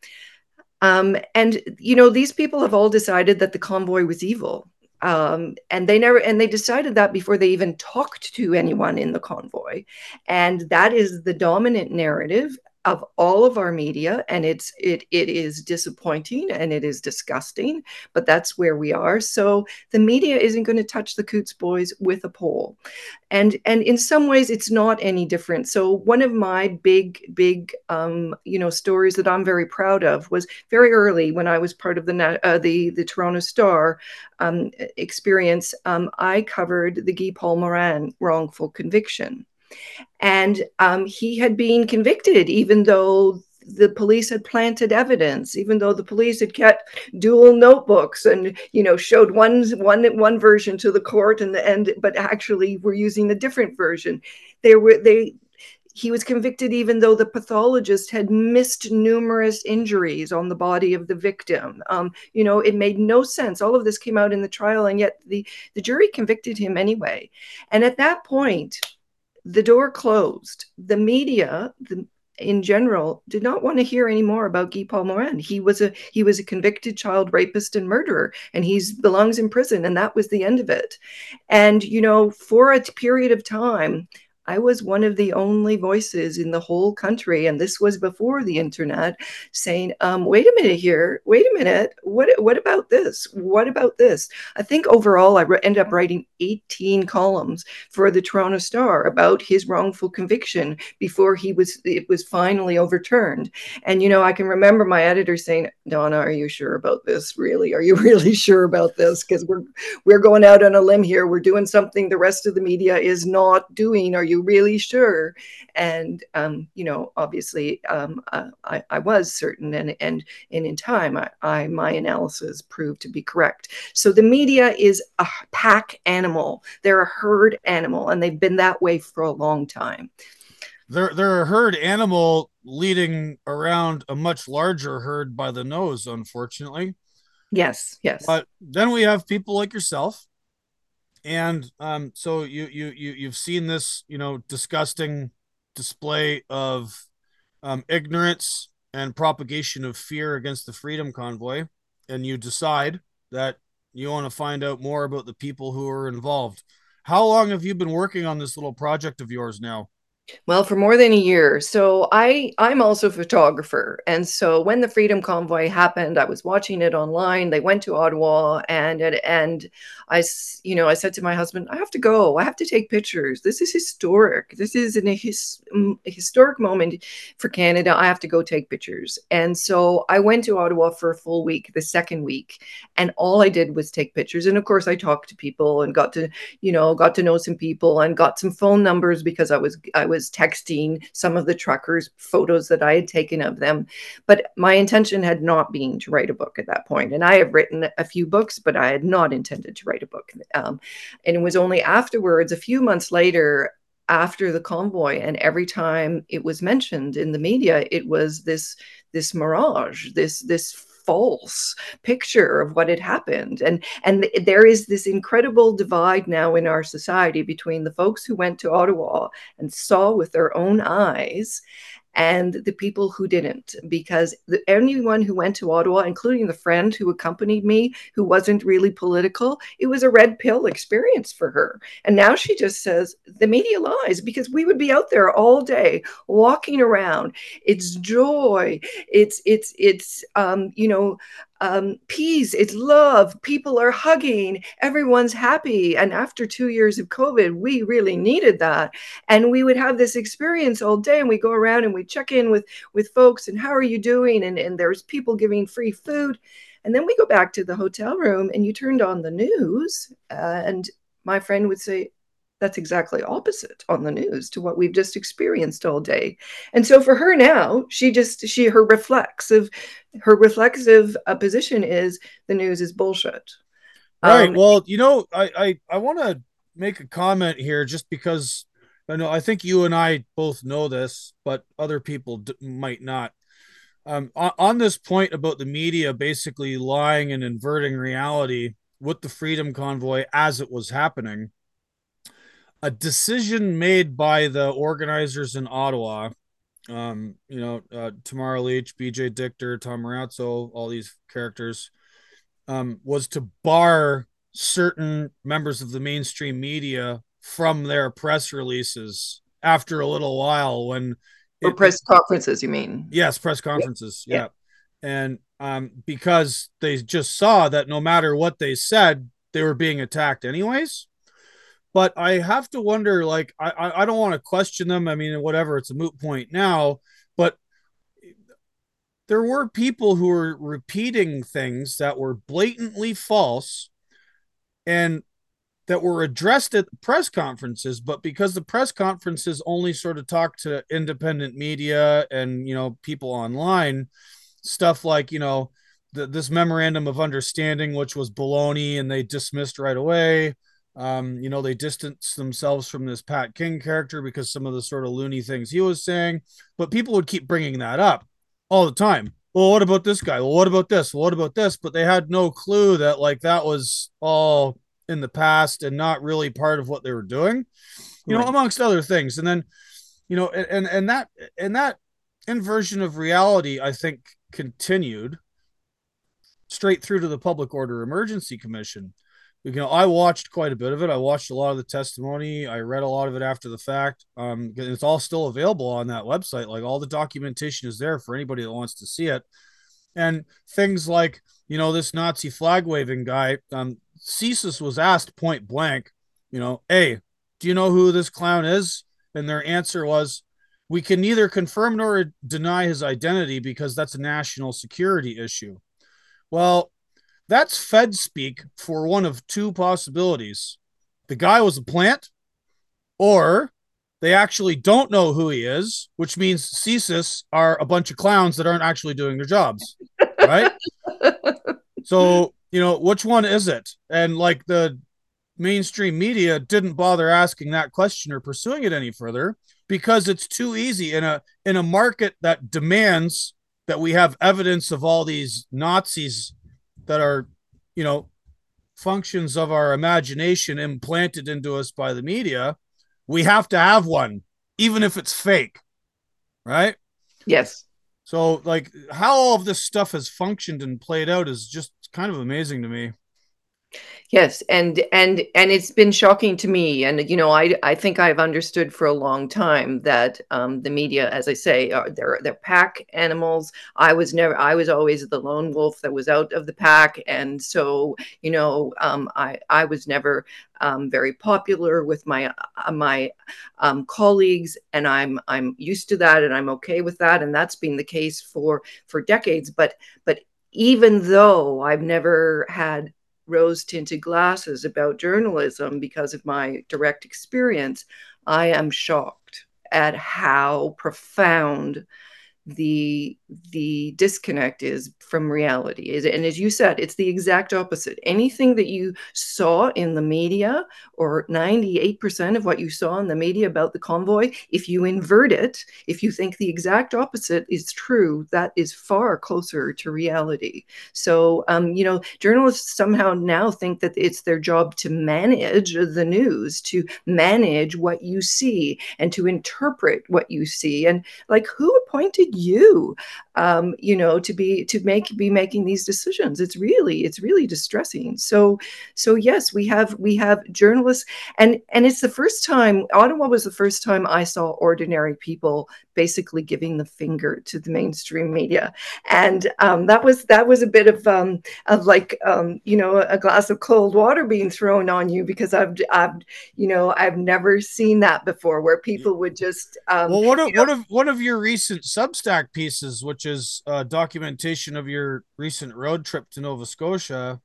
Um, and you know these people have all decided that the convoy was evil um, and they never and they decided that before they even talked to anyone in the convoy. And that is the dominant narrative of all of our media and it's it it is disappointing and it is disgusting but that's where we are. So the media isn't going to touch the Coutts boys with a pole. And and in some ways it's not any different. So one of my big big um, you know stories that I'm very proud of was very early when I was part of the uh, the the Toronto Star um, experience um, I covered the Guy Paul Morin wrongful conviction and um, he had been convicted, even though the police had planted evidence even though the police had kept dual notebooks and you know showed one one one version to the court and the end but actually were using a different version. They were they he was convicted even though the pathologist had missed numerous injuries on the body of the victim. Um, you know it made no sense. All of this came out in the trial and yet the the jury convicted him anyway. And at that point the door closed. The media, the, in general, did not want to hear any more about Guy Paul Morin. He was a he was a convicted child rapist and murderer, and he belongs in prison, and that was the end of it. And you know, for a period of time, I was one of the only voices in the whole country, and this was before the internet, saying, um, "Wait a minute here. Wait a minute. What? What about this? What about this?" I think overall, I re- ended up writing 18 columns for the Toronto Star about his wrongful conviction before he was it was finally overturned. And you know, I can remember my editor saying, "Donna, are you sure about this? Really? Are you really sure about this? Because we're we're going out on a limb here. We're doing something the rest of the media is not doing. Are you?" You really sure? And um, you know, obviously, um, I, I, was certain, and and and in time, I, I my analysis proved to be correct. So the media is a pack animal. They're a herd animal, and they've been that way for a long time. They're they're a herd animal leading around a much larger herd by the nose, unfortunately. Yes, yes. But then we have people like yourself and um, so you you you you've seen this you know disgusting display of um, ignorance and propagation of fear against the freedom convoy. And you decide that you want to find out more about the people who are involved. How long have you been working on this little project of yours now Well, for more than a year. So I I'm also a photographer. And so when the Freedom Convoy happened, I was watching it online. They went to Ottawa and and I you know, I said to my husband, I have to go. I have to take pictures. This is historic. This is an, a, his, a historic moment for Canada. I have to go take pictures. And so I went to Ottawa for a full week, the second week, and all I did was take pictures. And of course I talked to people and got to, you know, got to know some people and got some phone numbers because I was I was was texting some of the truckers photos that I had taken of them. But my intention had not been to write a book at that point. And I have written a few books, but I had not intended to write a book. Um, and it was only afterwards, a few months later, after the convoy and every time it was mentioned in the media it was this this mirage this this false picture of what had happened. And and there is this incredible divide now in our society between the folks who went to ottawa and saw with their own eyes and the people who didn't because the, anyone who went to ottawa including the friend who accompanied me who wasn't really political it was a red pill experience for her. And now she just says the media lies because we would be out there all day walking around. It's joy. It's it's it's um you know um, peace, it's love. People are hugging, everyone's happy. And after two years of COVID, we really needed that. And we would have this experience all day, and we go around and we check in with with folks and how are you doing? And and there's people giving free food. And then we go back to the hotel room, and you turned on the news, uh, and my friend would say, that's exactly opposite on the news to what we've just experienced all day. And so for her now she just she her reflexive her reflexive uh, position is the news is bullshit. Right. Um, well you know i i, I want to make a comment here just because i know i think you and i both know this but other people d- might not. Um, on, on this point about the media basically lying and inverting reality with the freedom convoy as it was happening a decision made by the organizers in Ottawa. Um, you know, uh, Tamara Lich, BJ Dichter, Tom Marazzo, all these characters, um, was to bar certain members of the mainstream media from their press releases after a little while when or it, press conferences you mean yes press conferences yeah, yeah. and um, because they just saw that no matter what they said they were being attacked anyways but I have to wonder. Like, I I don't want to question them. I mean, whatever. It's a moot point now. But there were people who were repeating things that were blatantly false, and that were addressed at press conferences. But because the press conferences only sort of talk to independent media and you know people online, stuff like you know. The, this memorandum of understanding, which was baloney, and they dismissed right away um, you know, they distanced themselves from this Pat King character because some of the sort of loony things he was saying, but people would keep bringing that up all the time. Well, what about this guy? Well, what about this? Well, what about this? But they had no clue that like that was all in the past and not really part of what they were doing, you right. know, amongst other things. And then, you know, and and that and that inversion of reality, I think, continued straight through to the Public Order Emergency Commission you know, I watched quite a bit of it. I watched a lot of the testimony. I read a lot of it after the fact. Um, it's all still available on that website. Like all the documentation is there for anybody that wants to see it. And things like, you know, this Nazi flag waving guy, um, CSIS was asked point blank, you know, hey, do you know who this clown is? And their answer was, we can neither confirm nor deny his identity because that's a national security issue. Well, that's Fed speak for one of two possibilities. The guy was a plant, or they actually don't know who he is, which means CSIS are a bunch of clowns that aren't actually doing their jobs. Right. so, you know, which one is it? And like the mainstream media didn't bother asking that question or pursuing it any further because it's too easy in a in a market that demands that we have evidence of all these Nazis that are, you know, functions of our imagination implanted into us by the media, we have to have one, even if it's fake. Right? Yes. So, like, how all of this stuff has functioned and played out is just kind of amazing to me. Yes, and and and it's been shocking to me, and you know, I I think I've understood for a long time that um, the media, as I say, are they're they're pack animals. I was never, I was always the lone wolf that was out of the pack, and so you know, um, I I was never um, very popular with my uh, my um, colleagues, and I'm I'm used to that, and I'm okay with that, and that's been the case for for decades. But but even though I've never had rose tinted glasses about journalism because of my direct experience, I am shocked at how profound the the disconnect is from reality. And as you said it's the exact opposite. Anything that you saw in the media or 98% of what you saw in the media about the convoy if you invert it if you think the exact opposite is true that is far closer to reality. So um, you know journalists somehow now think that it's their job to manage the news to manage what you see and to interpret what you see. And like who appointed you um, you know to be to make be making these decisions. It's really it's really distressing. So so yes we have we have journalists. And and it's the first time ottawa was the first time i saw ordinary people basically giving the finger to the mainstream media. And um, that was that was a bit of um, of like um, you know a glass of cold water being thrown on you because i've i've you know i've never seen that before where people would just um, well one of one of one of your recent substack pieces which is uh, documentation of your recent road trip to nova scotia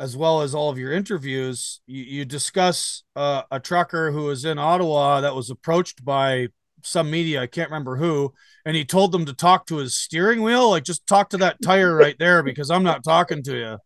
as well as all of your interviews, you, you discuss uh, a trucker who was in Ottawa that was approached by some media, I can't remember who, and he told them to talk to his steering wheel, like just talk to that tire right there because I'm not talking to you.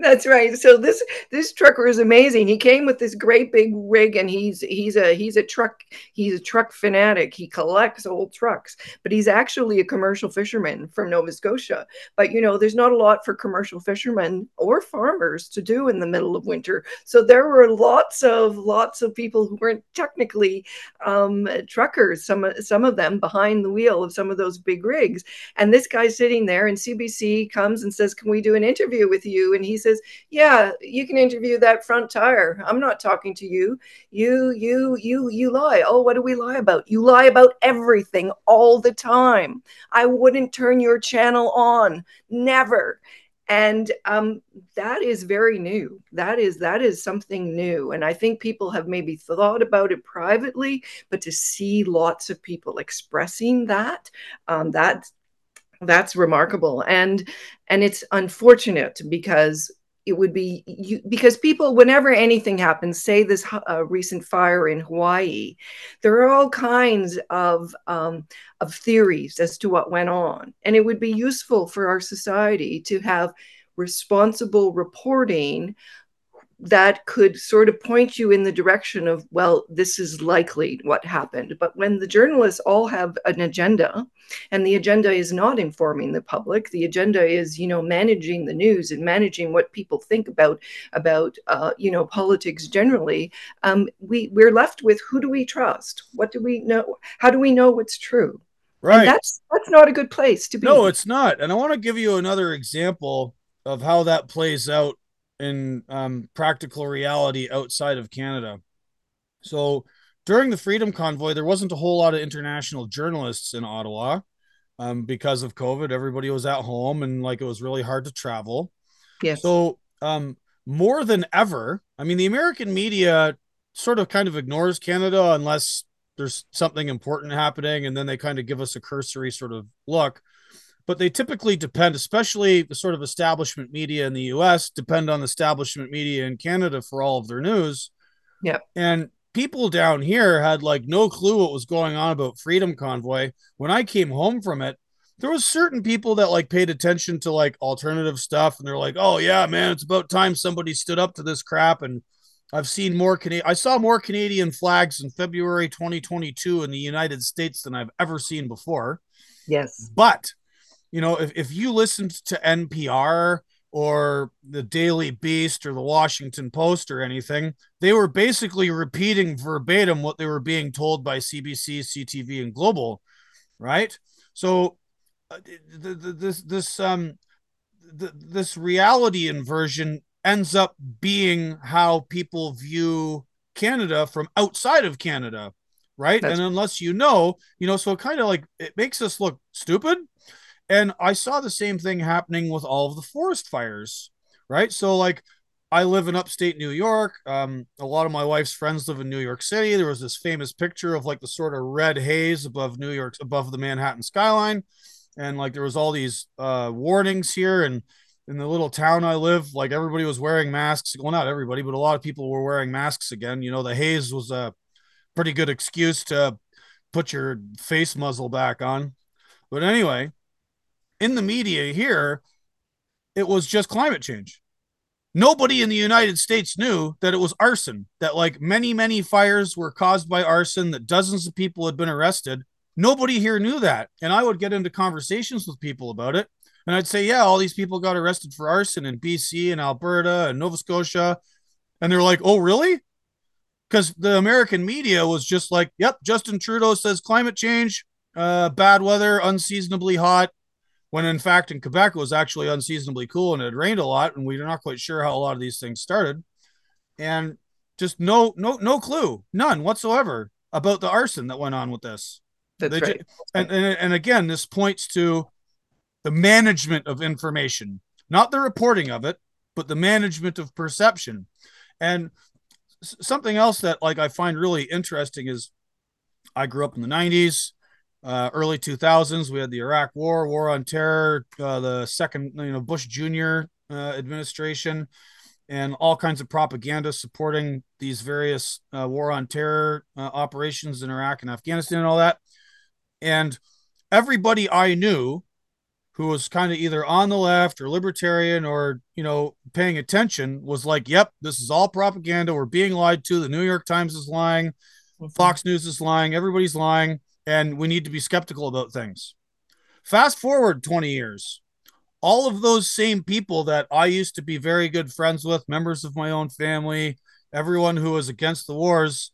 That's right. So this this trucker is amazing. He came with this great big rig, and he's he's a he's a truck he's a truck fanatic. He collects old trucks, but he's actually a commercial fisherman from Nova Scotia. But you know, there's not a lot for commercial fishermen or farmers to do in the middle of winter. So there were lots of lots of people who weren't technically um, truckers. Some some of them behind the wheel of some of those big rigs, and this guy's sitting there, and CBC comes and says, "Can we do an interview with you?" And he says, "Yeah, you can interview that front tire. I'm not talking to you. You, you, you, you lie. Oh, what do we lie about? You lie about everything all the time. I wouldn't turn your channel on. Never." and um, that is very new that is that is something new and i think people have maybe thought about it privately but to see lots of people expressing that um, that that's remarkable. And and it's unfortunate because it would be you, because people whenever anything happens say this uh, recent fire in hawaii there are all kinds of um, of theories as to what went on. And it would be useful for our society to have responsible reporting that could sort of point you in the direction of, well, this is likely what happened. But when the journalists all have an agenda, and the agenda is not informing the public, the agenda is, you know, managing the news and managing what people think about about, uh, you know, politics generally. Um, we we're left with who do we trust? What do we know? How do we know what's true? Right. And that's that's not a good place to be. No, it's not. And I want to give you another example of how that plays out in um, practical reality outside of Canada. So during the Freedom Convoy, there wasn't a whole lot of international journalists in Ottawa um, because of COVID. Everybody was at home and like it was really hard to travel. Yes. So um, more than ever, I mean, the American media sort of kind of ignores Canada unless there's something important happening, and then they kind of give us a cursory sort of look but they typically depend, especially the sort of establishment media in the US, depend on establishment media in Canada for all of their news. Yeah. And people down here had like no clue what was going on about Freedom Convoy. When I came home from it, there was certain people that like paid attention to like alternative stuff and they're like, "Oh yeah, man, it's about time somebody stood up to this crap." And I've seen more Canadian. I saw more Canadian flags in February 2022 in the United States than I've ever seen before. Yes. But you know, if, if you listened to NPR or the Daily Beast or the Washington Post or anything, they were basically repeating verbatim what they were being told by CBC, CTV, and Global, right? So uh, the, the, this this um the, this reality inversion ends up being how people view Canada from outside of Canada, right? That's- and unless you know, you know, so it kind of like it makes us look stupid. And I saw the same thing happening with all of the forest fires, right? So like I live in upstate New York. Um, a lot of my wife's friends live in New York City. There was this famous picture of like the sort of red haze above New York, above the Manhattan skyline, and like there was all these uh, warnings here. And in the little town I live, like everybody was wearing masks. Well, not everybody, but a lot of people were wearing masks again. You know, the haze was a pretty good excuse to put your face muzzle back on. But anyway, in the media here, it was just climate change nobody in the United States knew that it was arson, that like many, many fires were caused by arson, that dozens of people had been arrested. Nobody here knew that. And I would get into conversations with people about it. And I'd say, yeah, all these people got arrested for arson in BC and Alberta and Nova Scotia. And they're like, oh, really? Because the American media was just like, yep, Justin Trudeau says climate change, uh, bad weather, unseasonably hot, when in fact in Quebec it was actually unseasonably cool and it rained a lot, and we're not quite sure how a lot of these things started. And just no no no clue, none whatsoever about the arson that went on with this. That's they right. Ju- and, and and again, this points to the management of information, not the reporting of it, but the management of perception. And something else that like I find really interesting is I grew up in the 90s uh, early 2000s. We had the Iraq War, War on Terror, uh, the second, you know, Bush Jr. Uh, administration, and all kinds of propaganda supporting these various uh, War on Terror uh, operations in Iraq and Afghanistan and all that. And everybody I knew who was kind of either on the left or libertarian or, you know, paying attention was like, yep, this is all propaganda. We're being lied to. The New York Times is lying. Mm-hmm. Fox News is lying. Everybody's lying and we need to be skeptical about things. Fast forward 20 years, all of those same people that I used to be very good friends with, members of my own family, everyone who was against the wars,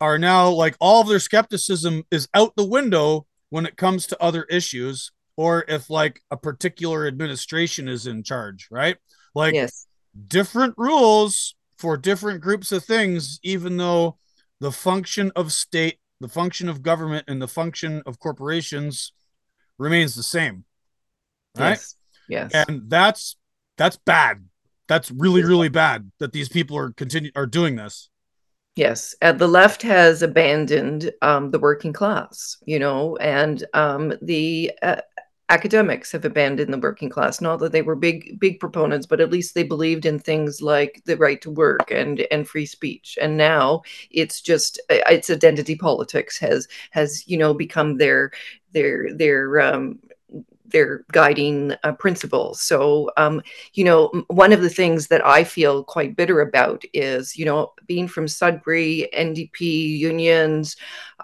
are now like all of their skepticism is out the window when it comes to other issues or if like a particular administration is in charge, right? Like yes. different rules for different groups of things, even though the function of state the function of government and the function of corporations remains the same. Right? Yes. yes. And that's that's bad. That's really, really bad that these people are continue are doing this. Yes, uh, the left has abandoned um, the working class, you know, and um, the uh, academics have abandoned the working class not that they were big big proponents but at least they believed in things like the right to work and and free speech. And now it's just uh, it's identity politics has has you know become their their their um their guiding uh, principles. So, um, you know, one of the things that I feel quite bitter about is, you know, being from Sudbury, NDP unions,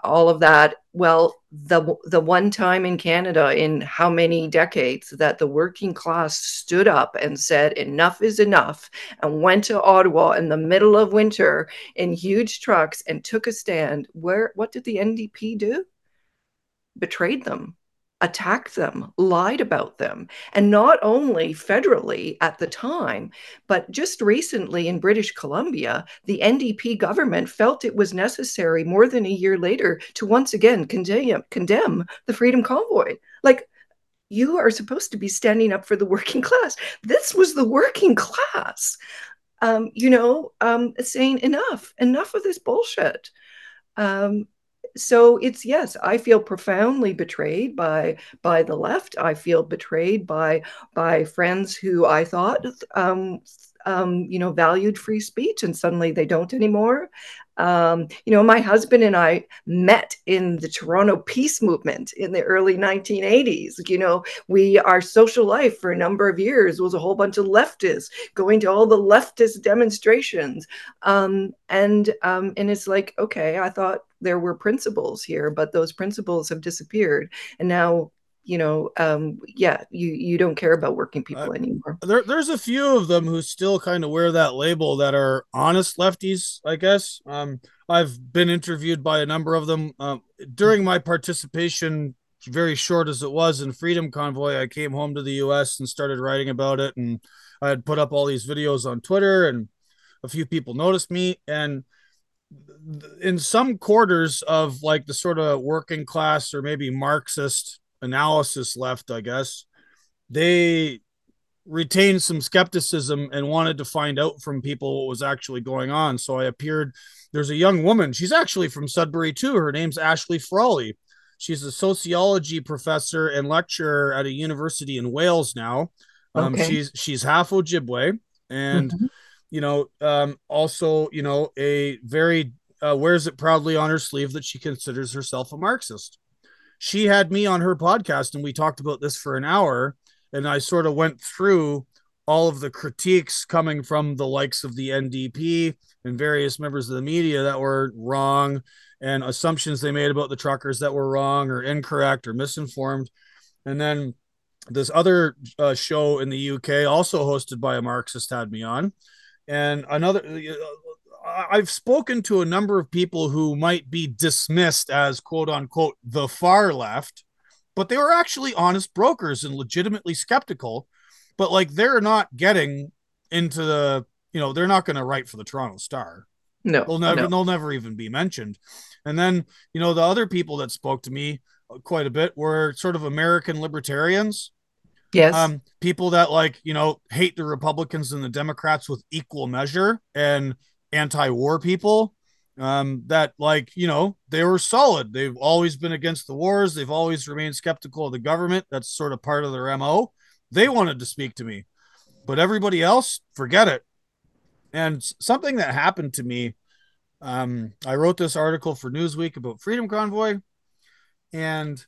all of that. Well, the the one time in Canada in how many decades that the working class stood up and said enough is enough and went to Ottawa in the middle of winter in huge trucks and took a stand. Where what did the NDP do? Betrayed them attacked them, lied about them. And not only federally at the time, but just recently in British Columbia, the NDP government felt it was necessary more than a year later to once again condemn, condemn the Freedom Convoy. Like, you are supposed to be standing up for the working class. This was the working class, um, you know, um, saying enough, enough of this bullshit. Um, so it's yes i feel profoundly betrayed by by the left. I feel betrayed by by friends who i thought um, um, you know, valued free speech, and suddenly they don't anymore. Um, you know, my husband and I met in the Toronto peace movement in the early 1980s. You know, we our social life for a number of years was a whole bunch of leftists going to all the leftist demonstrations, um, and um, and it's like, okay, I thought there were principles here, but those principles have disappeared, and now you know, um, yeah, you you don't care about working people uh, anymore. There, there's a few of them who still kind of wear that label that are honest lefties, I guess. Um, I've been interviewed by a number of them uh, during my participation very short as it was in Freedom Convoy, I came home to the US and started writing about it. And I had put up all these videos on Twitter, and a few people noticed me. And in some quarters of like the sort of working class or maybe Marxist analysis left, I guess, they retained some skepticism and wanted to find out from people what was actually going on. So I appeared. There's a young woman. She's actually from Sudbury too. Her name's Ashley Frawley. She's a sociology professor and lecturer at a university in Wales now. Um, okay. She's she's half Ojibwe, and mm-hmm. you know, um, also you know, a very uh, wears it proudly on her sleeve that she considers herself a Marxist. She had me on her podcast, and we talked about this for an hour and I sort of went through all of the critiques coming from the likes of the NDP and various members of the media that were wrong and assumptions they made about the truckers that were wrong or incorrect or misinformed. And then this other uh, show in the UK, also hosted by a Marxist, had me on. And another, I've spoken to a number of people who might be dismissed as quote unquote the far left but they were actually honest brokers and legitimately skeptical. But like they're not getting into the, you know, they're not going to write for the Toronto Star. No, they'll never, no. they'll never even be mentioned. And then, you know, the other people that spoke to me quite a bit were sort of American libertarians. Yes. Um, people that like, you know, hate the Republicans and the Democrats with equal measure and anti-war people um, that like you know they were solid. They've always been against the wars. They've always remained skeptical of the government. That's sort of part of their mo they wanted to speak to me but everybody else forget it. And something that happened to me um, i wrote this article for newsweek about freedom convoy and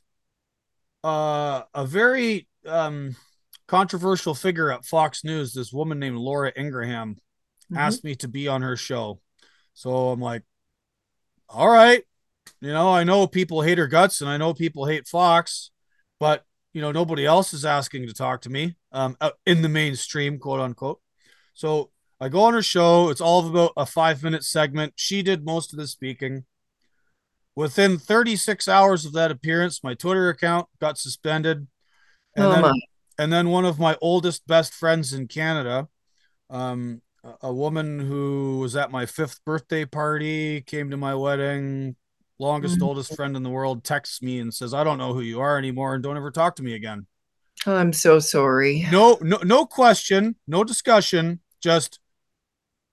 uh, a very um, controversial figure at fox news this woman named laura ingraham mm-hmm. asked me to be on her show so i'm like all right, you know, I know people hate her guts and I know people hate Fox, but you know, nobody else is asking to talk to me um, in the mainstream, quote unquote. So I go on her show. It's all about a five minute segment. She did most of the speaking. Within 36 hours of that appearance, my Twitter account got suspended. And, oh, then, and then one of my oldest best friends in Canada, um, a woman who was at my fifth birthday party, came to my wedding, longest, mm-hmm. oldest friend in the world, texts me and says, I don't know who you are anymore and don't ever talk to me again. Oh, I'm so sorry. No, no, no question, no discussion, just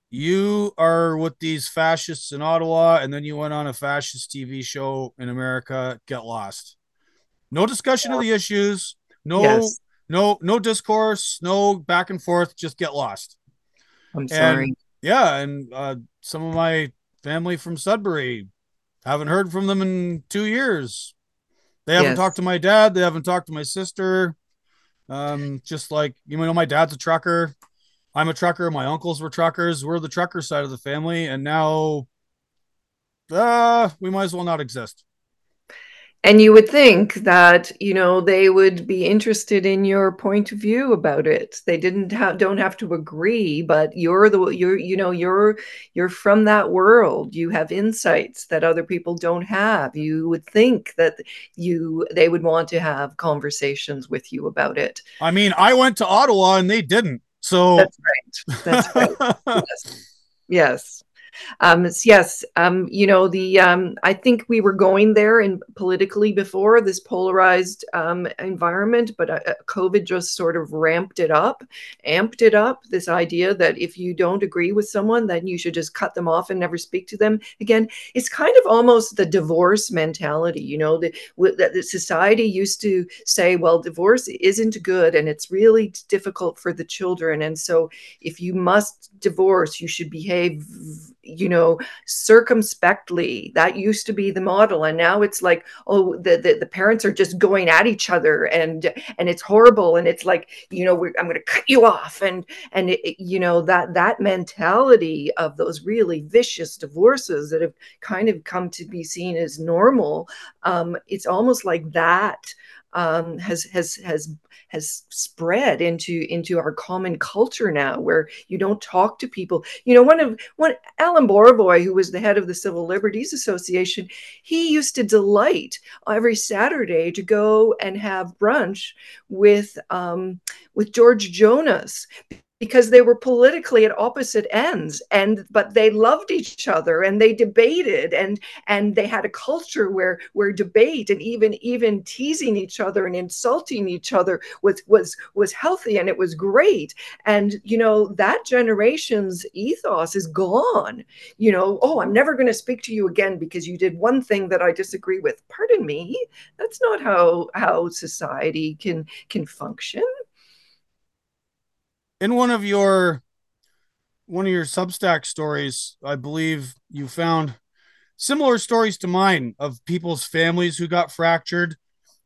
you are with these fascists in Ottawa, and then you went on a fascist TV show in America. Get lost. No discussion yeah. of the issues. No, yes. no, no discourse. No back and forth. Just get lost. I'm sorry. And, yeah, and uh, some of my family from Sudbury haven't heard from them in two years. They haven't yes. talked to my dad. They haven't talked to my sister. Um, just like you know, my dad's a trucker. I'm a trucker. My uncles were truckers. We're the trucker side of the family, and now, uh, we might as well not exist and you would think that you know they would be interested in your point of view about it. They didn't have don't have to agree but you're the you're you know you're you're from that world. You have insights that other people don't have. You would think that you they would want to have conversations with you about it. I mean i went to ottawa and they didn't so that's right. That's right. Yes. Yes um, yes, um, you know, the um, I think we were going there in politically before this polarized um, environment, but uh, uh, COVID just sort of ramped it up, amped it up. This idea that if you don't agree with someone, then you should just cut them off and never speak to them again. It's kind of almost the divorce mentality, you know. The, the society used to say, well, divorce isn't good, and it's really difficult for the children, and so if you must divorce, you should behave you know circumspectly that used to be the model. And now it's like oh the, the, the parents are just going at each other and and it's horrible. And it's like you know i'm going to cut you off. And and it, you know that that mentality of those really vicious divorces that have kind of come to be seen as normal um, it's almost like that um, has has has has spread into into our common culture now, where you don't talk to people. You know, one of one Alan Borovoy, who was the head of the Civil Liberties Association, he used to delight every Saturday to go and have brunch with um, with George Jonas because they were politically at opposite ends and but they loved each other and they debated and and they had a culture where where debate and even even teasing each other and insulting each other was was was healthy and it was great. And you know that generation's ethos is gone. You know oh i'm never going to speak to you again because you did one thing that i disagree with. Pardon me that's not how how society can can function in one of your one of your Substack stories, I believe you found similar stories to mine of people's families who got fractured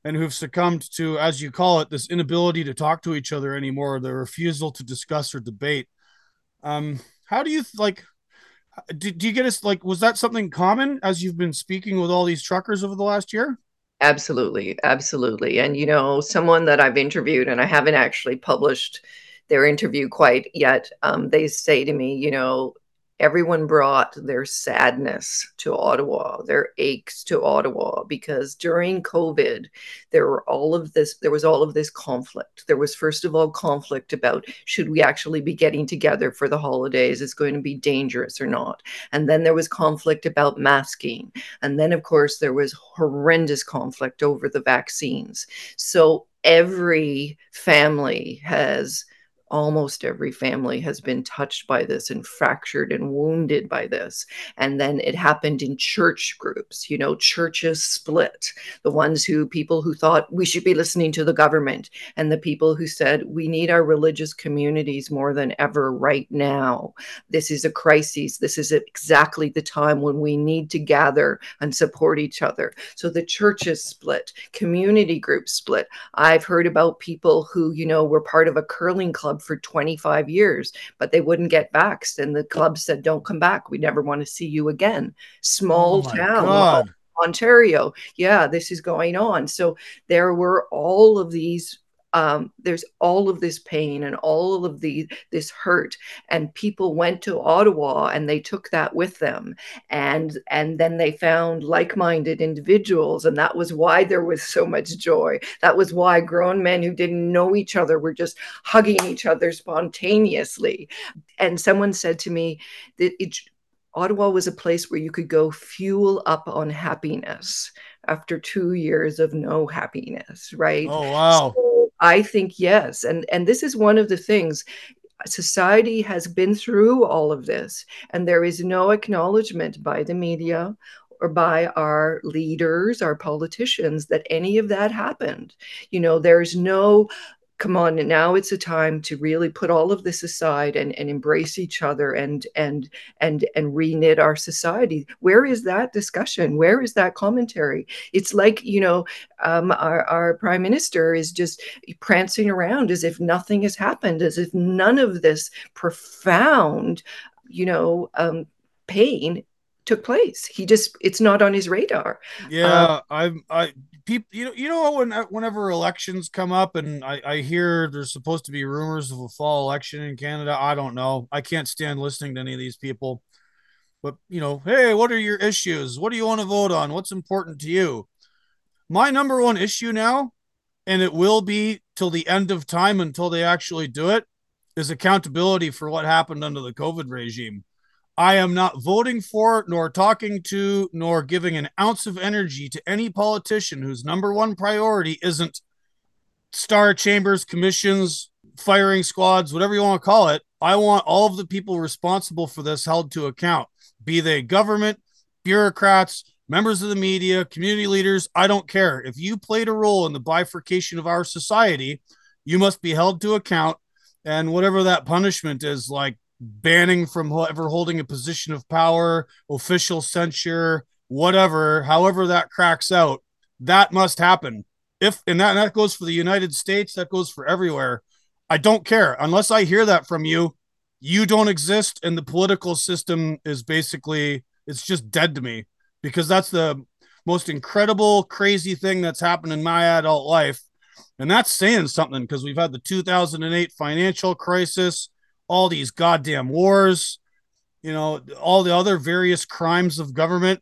and who've succumbed to, as you call it, this inability to talk to each other anymore, the refusal to discuss or debate. Um, how do you like? Do, do you get us like? Was that something common as you've been speaking with all these truckers over the last year? Absolutely, absolutely. And you know, someone that I've interviewed, and I haven't actually published their interview quite yet. Um, they say to me, you know, everyone brought their sadness to Ottawa, their aches to Ottawa, because during COVID, there were all of this, there was all of this conflict. There was, first of all, conflict about should we actually be getting together for the holidays? Is going to be dangerous or not? And then there was conflict about masking. And then, of course, there was horrendous conflict over the vaccines. So every family has almost every family has been touched by this and fractured and wounded by this. And then it happened in church groups, you know, churches split. The ones who, people who thought we should be listening to the government, and the people who said we need our religious communities more than ever right now. This is a crisis. This is exactly the time when we need to gather and support each other. So the churches split, community groups split. I've heard about people who, you know, were part of a curling club for 25 years, but they wouldn't get vaxxed. And the club said, Don't come back. We never want to see you again. Small oh town. God. Ontario. Yeah, this is going on. So there were all of these um, there's all of this pain and all of the this hurt. And people went to ottawa and they took that with them. And and then they found like-minded individuals. And that was why there was so much joy. That was why grown men who didn't know each other were just hugging each other spontaneously. And someone said to me that it Ottawa was a place where you could go fuel up on happiness after two years of no happiness, right? Oh, wow. So I think yes. And and this is one of the things society has been through all of this and there is no acknowledgement by the media or by our leaders, our politicians, that any of that happened. You know, there's no come on now it's a time to really put all of this aside and, and embrace each other and and and and reknit our society. Where is that discussion? Where is that commentary? It's like you know um, our, our prime minister is just prancing around as if nothing has happened as if none of this profound you know um, pain took place. He just it's not on his radar. Yeah um, i i people you know you know when uh, whenever elections come up and I, I hear there's supposed to be rumors of a fall election in Canada I don't know. I can't stand listening to any of these people. But you know hey what are your issues? What do you want to vote on? What's important to you? My number one issue now and it will be till the end of time until they actually do it is accountability for what happened under the covid regime I am not voting for, nor talking to, nor giving an ounce of energy to any politician whose number one priority isn't star chambers, commissions, firing squads, whatever you want to call it. I want all of the people responsible for this held to account, be they government, bureaucrats, members of the media, community leaders. I don't care. If you played a role in the bifurcation of our society, you must be held to account. And whatever that punishment is, like banning from whoever holding a position of power, official censure, whatever, however that cracks out, that must happen. If and that, and that goes for the United States, that goes for everywhere. I don't care unless I hear that from you. You don't exist, and the political system is basically it's just dead to me because that's the most incredible, crazy thing that's happened in my adult life. And that's saying something because we've had the 2008 financial crisis, all these goddamn wars, you know, all the other various crimes of government.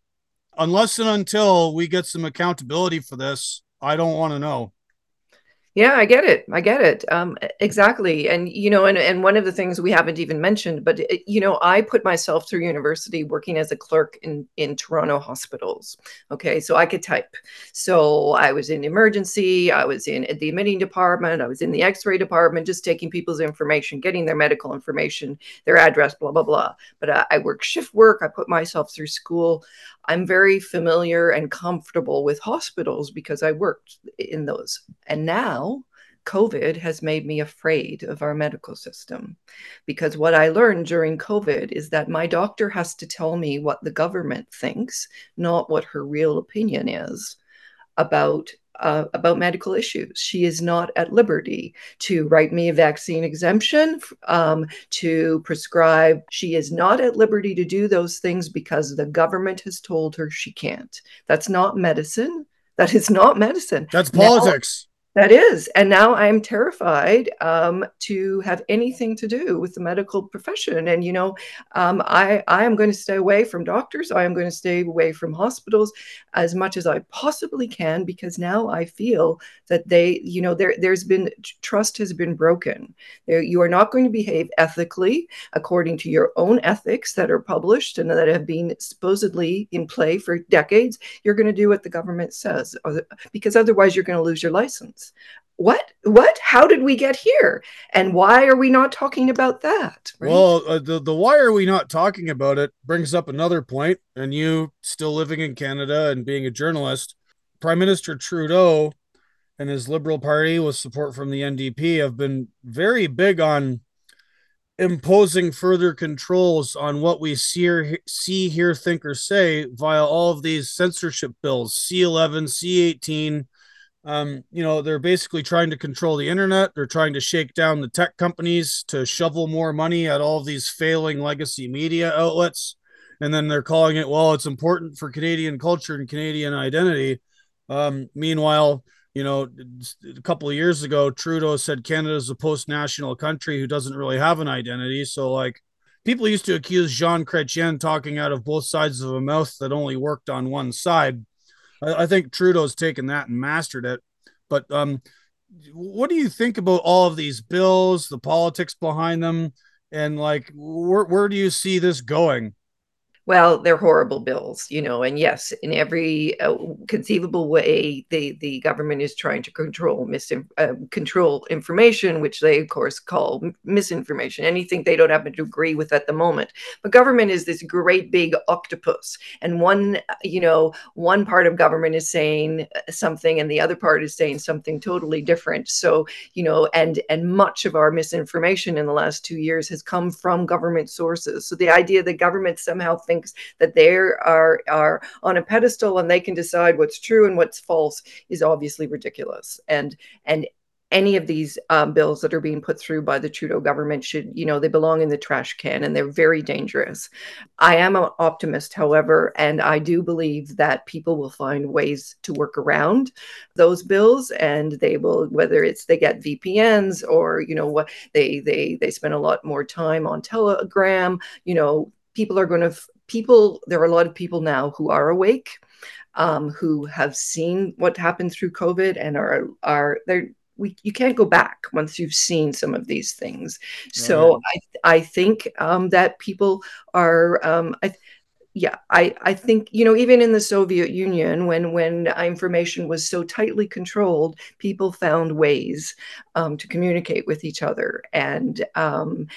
Unless and until we get some accountability for this, I don't want to know. Yeah, I get it. I get it. Um, exactly. And, you know, and, and one of the things we haven't even mentioned, but, it, you know, I put myself through university working as a clerk in, in Toronto hospitals. Okay. So I could type. So I was in emergency. I was in the admitting department. I was in the x-ray department, just taking people's information, getting their medical information, their address, blah, blah, blah. But uh, I work shift work. I put myself through school. I'm very familiar and comfortable with hospitals because I worked in those. And now COVID has made me afraid of our medical system because what I learned during COVID is that my doctor has to tell me what the government thinks, not what her real opinion is about uh, about medical issues. She is not at liberty to write me a vaccine exemption, um, to prescribe. She is not at liberty to do those things because the government has told her she can't. That's not medicine. That is not medicine. That's politics. That is. And now I'm terrified um, to have anything to do with the medical profession. And, you know, um, I, I am going to stay away from doctors. I am going to stay away from hospitals as much as I possibly can because now I feel that they, you know, there, there's been trust has been broken. You are not going to behave ethically according to your own ethics that are published and that have been supposedly in play for decades. You're going to do what the government says because otherwise you're going to lose your license what what how did we get here and why are we not talking about that right? well uh, the, the why are we not talking about it brings up another point and you still living in canada and being a journalist prime minister trudeau and his liberal party with support from the ndp have been very big on imposing further controls on what we see, or, see hear think or say via all of these censorship bills c11 c18 um, you know, they're basically trying to control the internet. They're trying to shake down the tech companies to shovel more money at all these failing legacy media outlets. And then they're calling it, well, it's important for Canadian culture and Canadian identity. Um, meanwhile, you know, a couple of years ago, Trudeau said Canada is a post national country who doesn't really have an identity. So, like, people used to accuse Jean Chrétien talking out of both sides of a mouth that only worked on one side. I, I think Trudeau's taken that and mastered it. But um, what do you think about all of these bills, the politics behind them, and like where where do you see this going? Well, they're horrible bills, you know, and yes, in every uh, conceivable way, the the government is trying to control misin- uh, control information, which they of course call misinformation. Anything they don't happen to agree with at the moment. But government is this great big octopus, and one, you know, one part of government is saying something, and the other part is saying something totally different. So, you know, and and much of our misinformation in the last two years has come from government sources. So the idea that government somehow thinks thinks that they are are on a pedestal and they can decide what's true and what's false is obviously ridiculous. And and any of these um, bills that are being put through by the Trudeau government should, you know, they belong in the trash can and they're very dangerous. I am an optimist, however, and I do believe that people will find ways to work around those bills and they will, whether it's they get VPNs or, you know, what they they they spend a lot more time on Telegram, you know, people are going to people, there are a lot of people now who are awake, um, who have seen what happened through COVID and are are they're we, you can't go back once you've seen some of these things. So I, I think um, that people are, um, I, yeah, I, I think, you know, even in the Soviet Union, when, when information was so tightly controlled, people found ways um, to communicate with each other. And, um,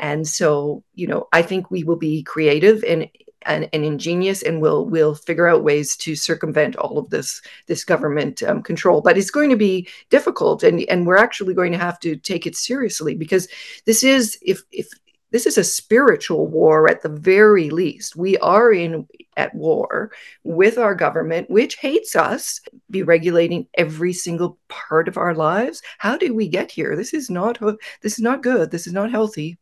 and so, you know, I think we will be creative and, and, and ingenious, and we'll we'll figure out ways to circumvent all of this this government um, control. But it's going to be difficult, and and we're actually going to have to take it seriously because this is if if this is a spiritual war at the very least. We are in at war with our government, which hates us, be regulating every single part of our lives. How did we get here? This is not this is not good. This is not healthy.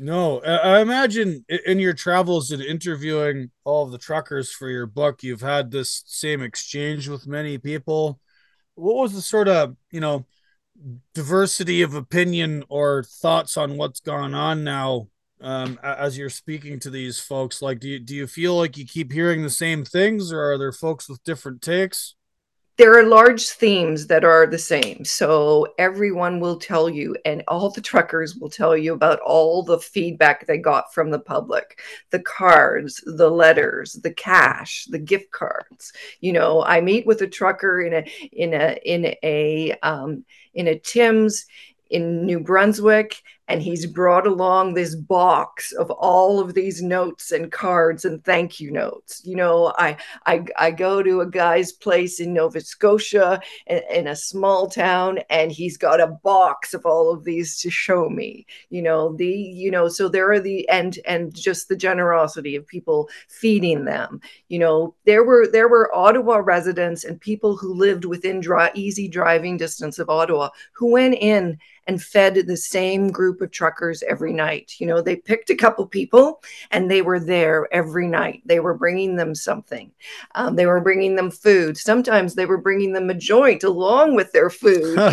No, I imagine in your travels and interviewing all the truckers for your book, you've had this same exchange with many people. What was the sort of, you know, diversity of opinion or thoughts on what's gone on now um, as you're speaking to these folks? Like, do you, do you feel like you keep hearing the same things or are there folks with different takes? There are large themes that are the same. So everyone will tell you, and all the truckers will tell you about all the feedback they got from the public the cards, the letters, the cash, the gift cards. You know, I meet with a trucker in a, in a, in a, um, in a Tim's in New Brunswick, and he's brought along this box of all of these notes and cards and thank you notes. You know, I I, I go to a guy's place in Nova Scotia in, in a small town, and he's got a box of all of these to show me. You know, the you know, so there are the and and just the generosity of people feeding them. You know, there were there were Ottawa residents and people who lived within dry, easy driving distance of Ottawa who went in and fed the same group of truckers every night. You know, they picked a couple people and they were there every night. They were bringing them something. Um, they were bringing them food. Sometimes they were bringing them a joint along with their food.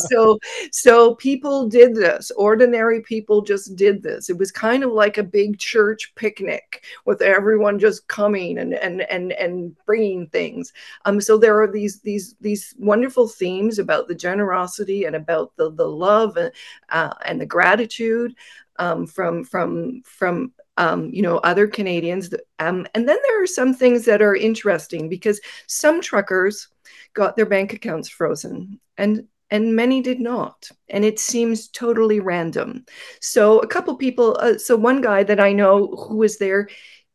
so, so people did this. Ordinary people just did this. It was kind of like a big church picnic with everyone just coming and and and and bringing things. Um, so there are these these these wonderful themes about the generosity generosity and about the the love and, uh, and the gratitude um, from from from um, you know other Canadians. Um, and then there are some things that are interesting because some truckers got their bank accounts frozen and and many did not and it seems totally random so a couple people uh, so one guy that i know who was there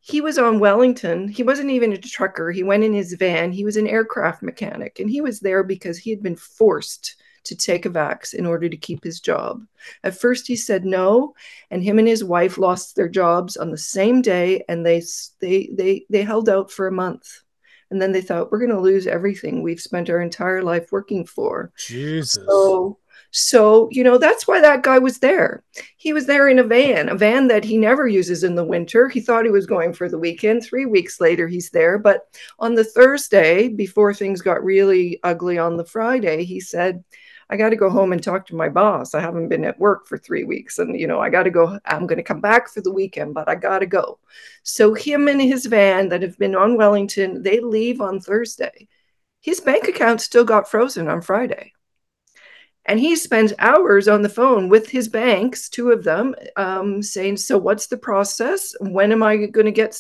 he was on Wellington. He wasn't even a trucker. He went in his van. He was an aircraft mechanic, and he was there because he had been forced to take a vax in order to keep his job. At first, he said no, and him and his wife lost their jobs on the same day, and they they they they held out for a month. And then they thought, we're going to lose everything we've spent our entire life working for. Jesus. So, so, you know, that's why that guy was there. He was there in a van, a van that he never uses in the winter. He thought he was going for the weekend. Three weeks later, he's there. But on the Thursday, before things got really ugly on the Friday, he said, I got to go home and talk to my boss. I haven't been at work for three weeks. And, you know, I got to go. I'm going to come back for the weekend, but I got to go. So, him and his van that have been on Wellington, they leave on Thursday. His bank account still got frozen on Friday. And he spends hours on the phone with his banks, two of them, um, saying, So, what's the process? When am I going to get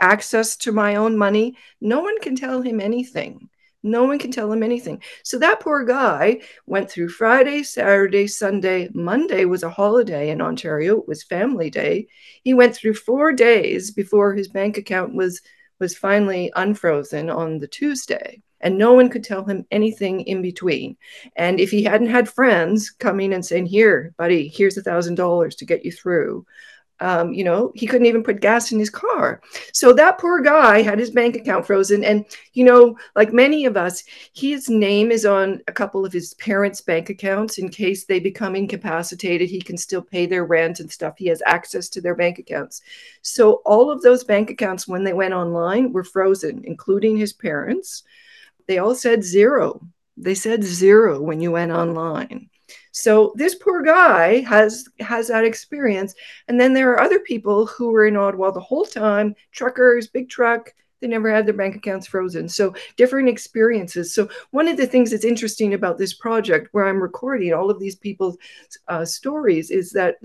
access to my own money? No one can tell him anything. No one can tell him anything. So that poor guy went through Friday, Saturday, Sunday. Monday was a holiday in Ontario. It was family day. He went through four days before his bank account was was finally unfrozen on the Tuesday. And no one could tell him anything in between. And if he hadn't had friends coming and saying, Here, buddy, here's a thousand dollars to get you through, um, you know, he couldn't even put gas in his car. So that poor guy had his bank account frozen. And, you know, like many of us, his name is on a couple of his parents' bank accounts in case they become incapacitated. He can still pay their rent and stuff. He has access to their bank accounts. So all of those bank accounts, when they went online, were frozen, including his parents. They all said zero. They said zero when you went online. So this poor guy has has that experience. And then there are other people who were in Ottawa the whole time, truckers, big truck, they never had their bank accounts frozen. So different experiences. So one of the things that's interesting about this project, where I'm recording all of these people's uh, stories, is that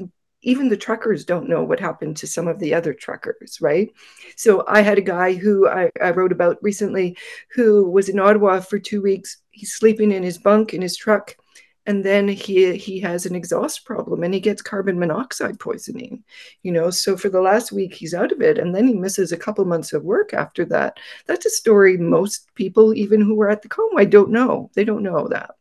even the truckers don't know what happened to some of the other truckers, right? So I had a guy who I, I wrote about recently who was in Ottawa for two weeks. He's sleeping in his bunk in his truck and then he he has an exhaust problem and he gets carbon monoxide poisoning you know? So for the last week he's out of it and then he misses a couple months of work after that. That's a story most people even who were at the convoy don't know. They don't know that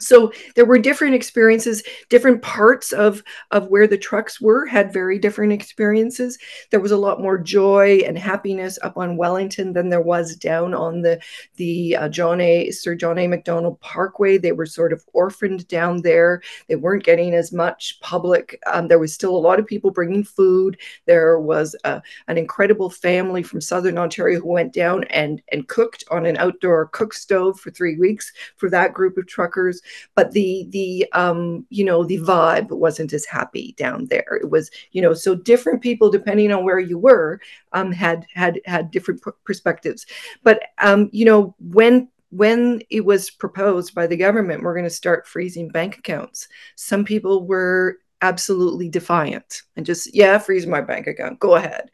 so there were different experiences. Different parts of of where the trucks were had very different experiences. There was a lot more joy and happiness up on wellington than there was down on the the uh, john a sir john a. Macdonald parkway. They were sort of orphaned down there. They weren't getting as much public. Um, there was still a lot of people bringing food. There was a, uh, an incredible family from southern ontario who went down and and cooked on an outdoor cook stove for three weeks for that group of truckers but the the um you know the vibe wasn't as happy down there. It was you know so different people depending on where you were um had had had different perspectives. But um you know when when it was proposed by the government we're going to start freezing bank accounts. Some people were absolutely defiant and just yeah freeze my bank account. Go ahead.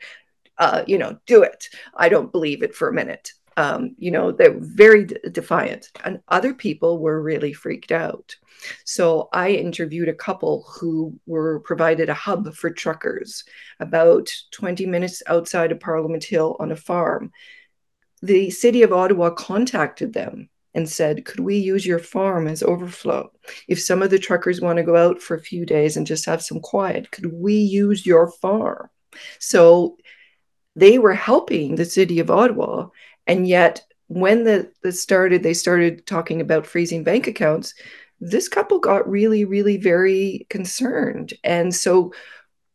Uh, you know do it. I don't believe it for a minute um, you know, they're very defiant. And other people were really freaked out. So I interviewed a couple who were provided a hub for truckers about 20 minutes outside of Parliament Hill on a farm. The city of Ottawa contacted them and said, Could we use your farm as overflow? If some of the truckers want to go out for a few days and just have some quiet, could we use your farm? So they were helping the city of Ottawa and yet, when the, the started, they started talking about freezing bank accounts. This couple got really, really very concerned. And so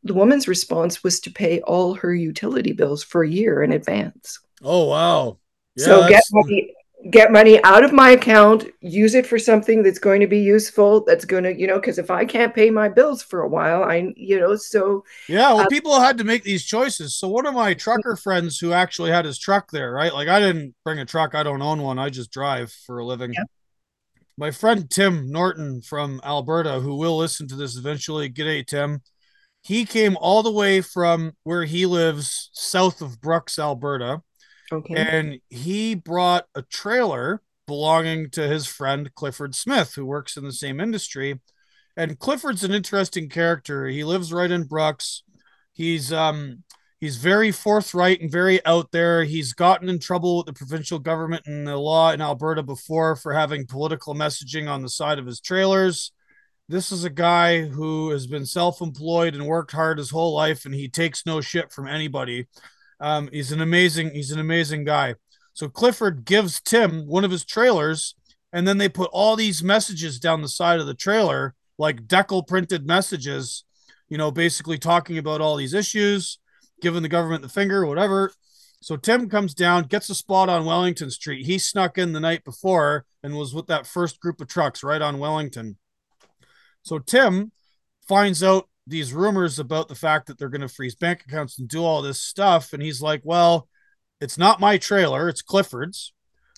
the woman's response was to pay all her utility bills for a year in advance. Oh, wow. Yeah, so get money, get money out of my account, use it for something that's going to be useful, that's going to, you know, because if I can't pay my bills for a while, I, you know, so. Yeah, well, uh, people had to make these choices. So one of my trucker friends who actually had his truck there, right? Like I didn't bring a truck, I don't own one, I just drive for a living. Yeah. My friend Tim Norton from Alberta, who will listen to this eventually, g'day, Tim. He came all the way from where he lives south of Brooks, Alberta Okay. And he brought a trailer belonging to his friend Clifford Smith, who works in the same industry. And Clifford's an interesting character. He lives right in Brooks. He's um he's very forthright and very out there. He's gotten in trouble with the provincial government and the law in Alberta before for having political messaging on the side of his trailers. This is a guy who has been self-employed and worked hard his whole life and he takes no shit from anybody. Um, he's an amazing, he's an amazing guy. So Clifford gives Tim one of his trailers, and then they put all these messages down the side of the trailer, like decal printed messages, you know, basically talking about all these issues, giving the government the finger, whatever. So Tim comes down, gets a spot on Wellington Street. He snuck in the night before and was with that first group of trucks right on Wellington. So Tim finds out these rumors about the fact that they're going to freeze bank accounts and do all this stuff. And he's like, well, it's not my trailer, it's Clifford's.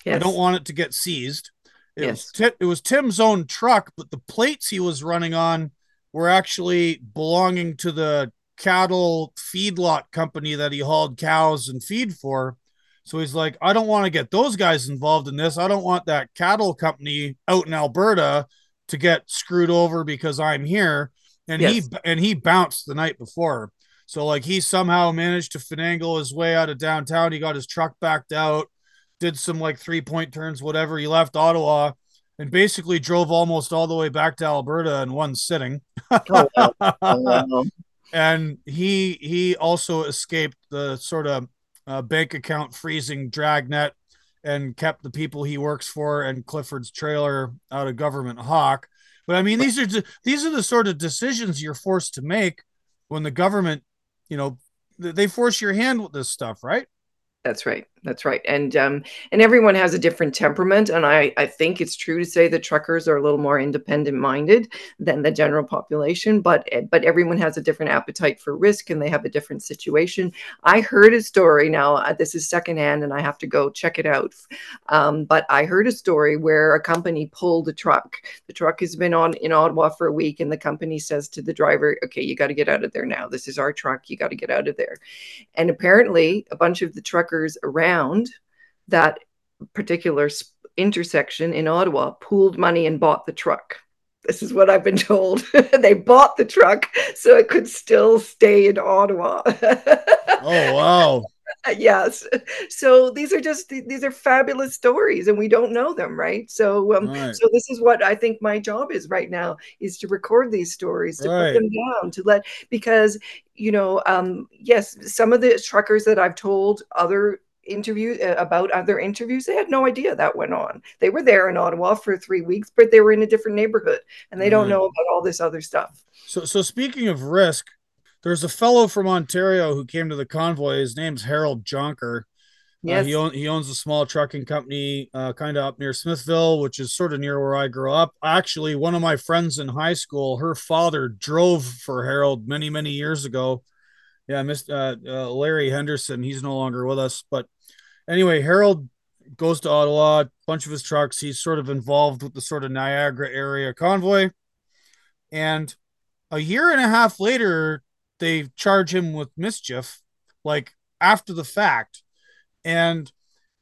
Yes. I don't want it to get seized. It, yes. was it was Tim's own truck, but the plates he was running on were actually belonging to the cattle feedlot company that he hauled cows and feed for. So he's like, I don't want to get those guys involved in this. I don't want that cattle company out in Alberta to get screwed over because I'm here and yes. he and he bounced the night before. So like he somehow managed to finagle his way out of downtown. He got his truck backed out, did some like three point turns, whatever. He left Ottawa and basically drove almost all the way back to Alberta in one sitting. oh, wow. and he he also escaped the sort of uh, bank account freezing dragnet and kept the people he works for and Clifford's trailer out of government hawk. But I mean, these are these are the sort of decisions you're forced to make when the government, you know, they force your hand with this stuff, right? That's right. That's right. And um, and everyone has a different temperament. And I, I think it's true to say that truckers are a little more independent minded than the general population, but but everyone has a different appetite for risk and they have a different situation. I heard a story now, uh, this is secondhand and I have to go check it out. Um, but I heard a story where a company pulled a truck. The truck has been on in Ottawa for a week, and the company says to the driver, Okay, you got to get out of there now. This is our truck. You got to get out of there. And apparently, a bunch of the truckers around around that particular intersection in Ottawa, pooled money and bought the truck. This is what I've been told. they bought the truck so it could still stay in Ottawa. oh wow. yes. So these are just these are fabulous stories, and we don't know them, right? So, um, right. so this is what I think my job is right now is to record these stories, to right. put them down, to let because you know, um, yes, some of the truckers that I've told other interview uh, about other interviews they had no idea that went on they were there in ottawa for three weeks but they were in a different neighborhood and they don't know about all this other stuff so so speaking of risk there's a fellow from ontario who came to the convoy his name's harold jonker Yes. Uh, he, own, he owns a small trucking company uh, kind of up near Smithville, which is sort of near where I grew up. Actually, one of my friends in high school, her father drove for Harold many, many years ago. Yeah, Mr. Uh, uh, Larry Henderson, he's no longer with us. But anyway, Harold goes to Ottawa, a bunch of his trucks. He's sort of involved with the sort of Niagara area convoy. And a year and a half later, they charge him with mischief, like after the fact and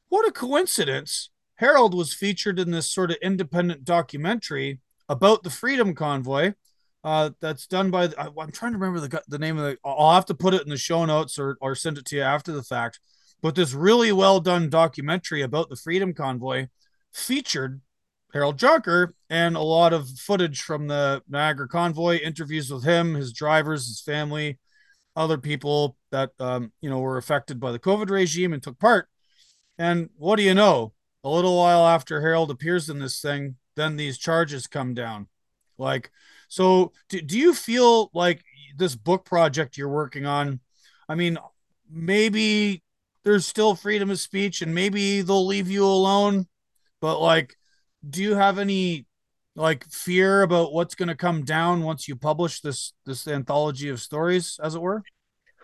what a coincidence. Harold was featured in this sort of independent documentary about the Freedom Convoy. Uh, that's done by the, I'm trying to remember the the name of the. I'll have to put it in the show notes or or send it to you after the fact. But this really well done documentary about the Freedom Convoy featured Harold Jonker and a lot of footage from the Niagara Convoy, interviews with him, his drivers, his family, other people that um, you know were affected by the COVID regime and took part. And what do you know? A little while after Harold appears in this thing, then these charges come down. Like, so do, do you feel like this book project you're working on? I mean, maybe there's still freedom of speech and maybe they'll leave you alone, but like, do you have any like fear about what's going to come down once you publish this this anthology of stories as it were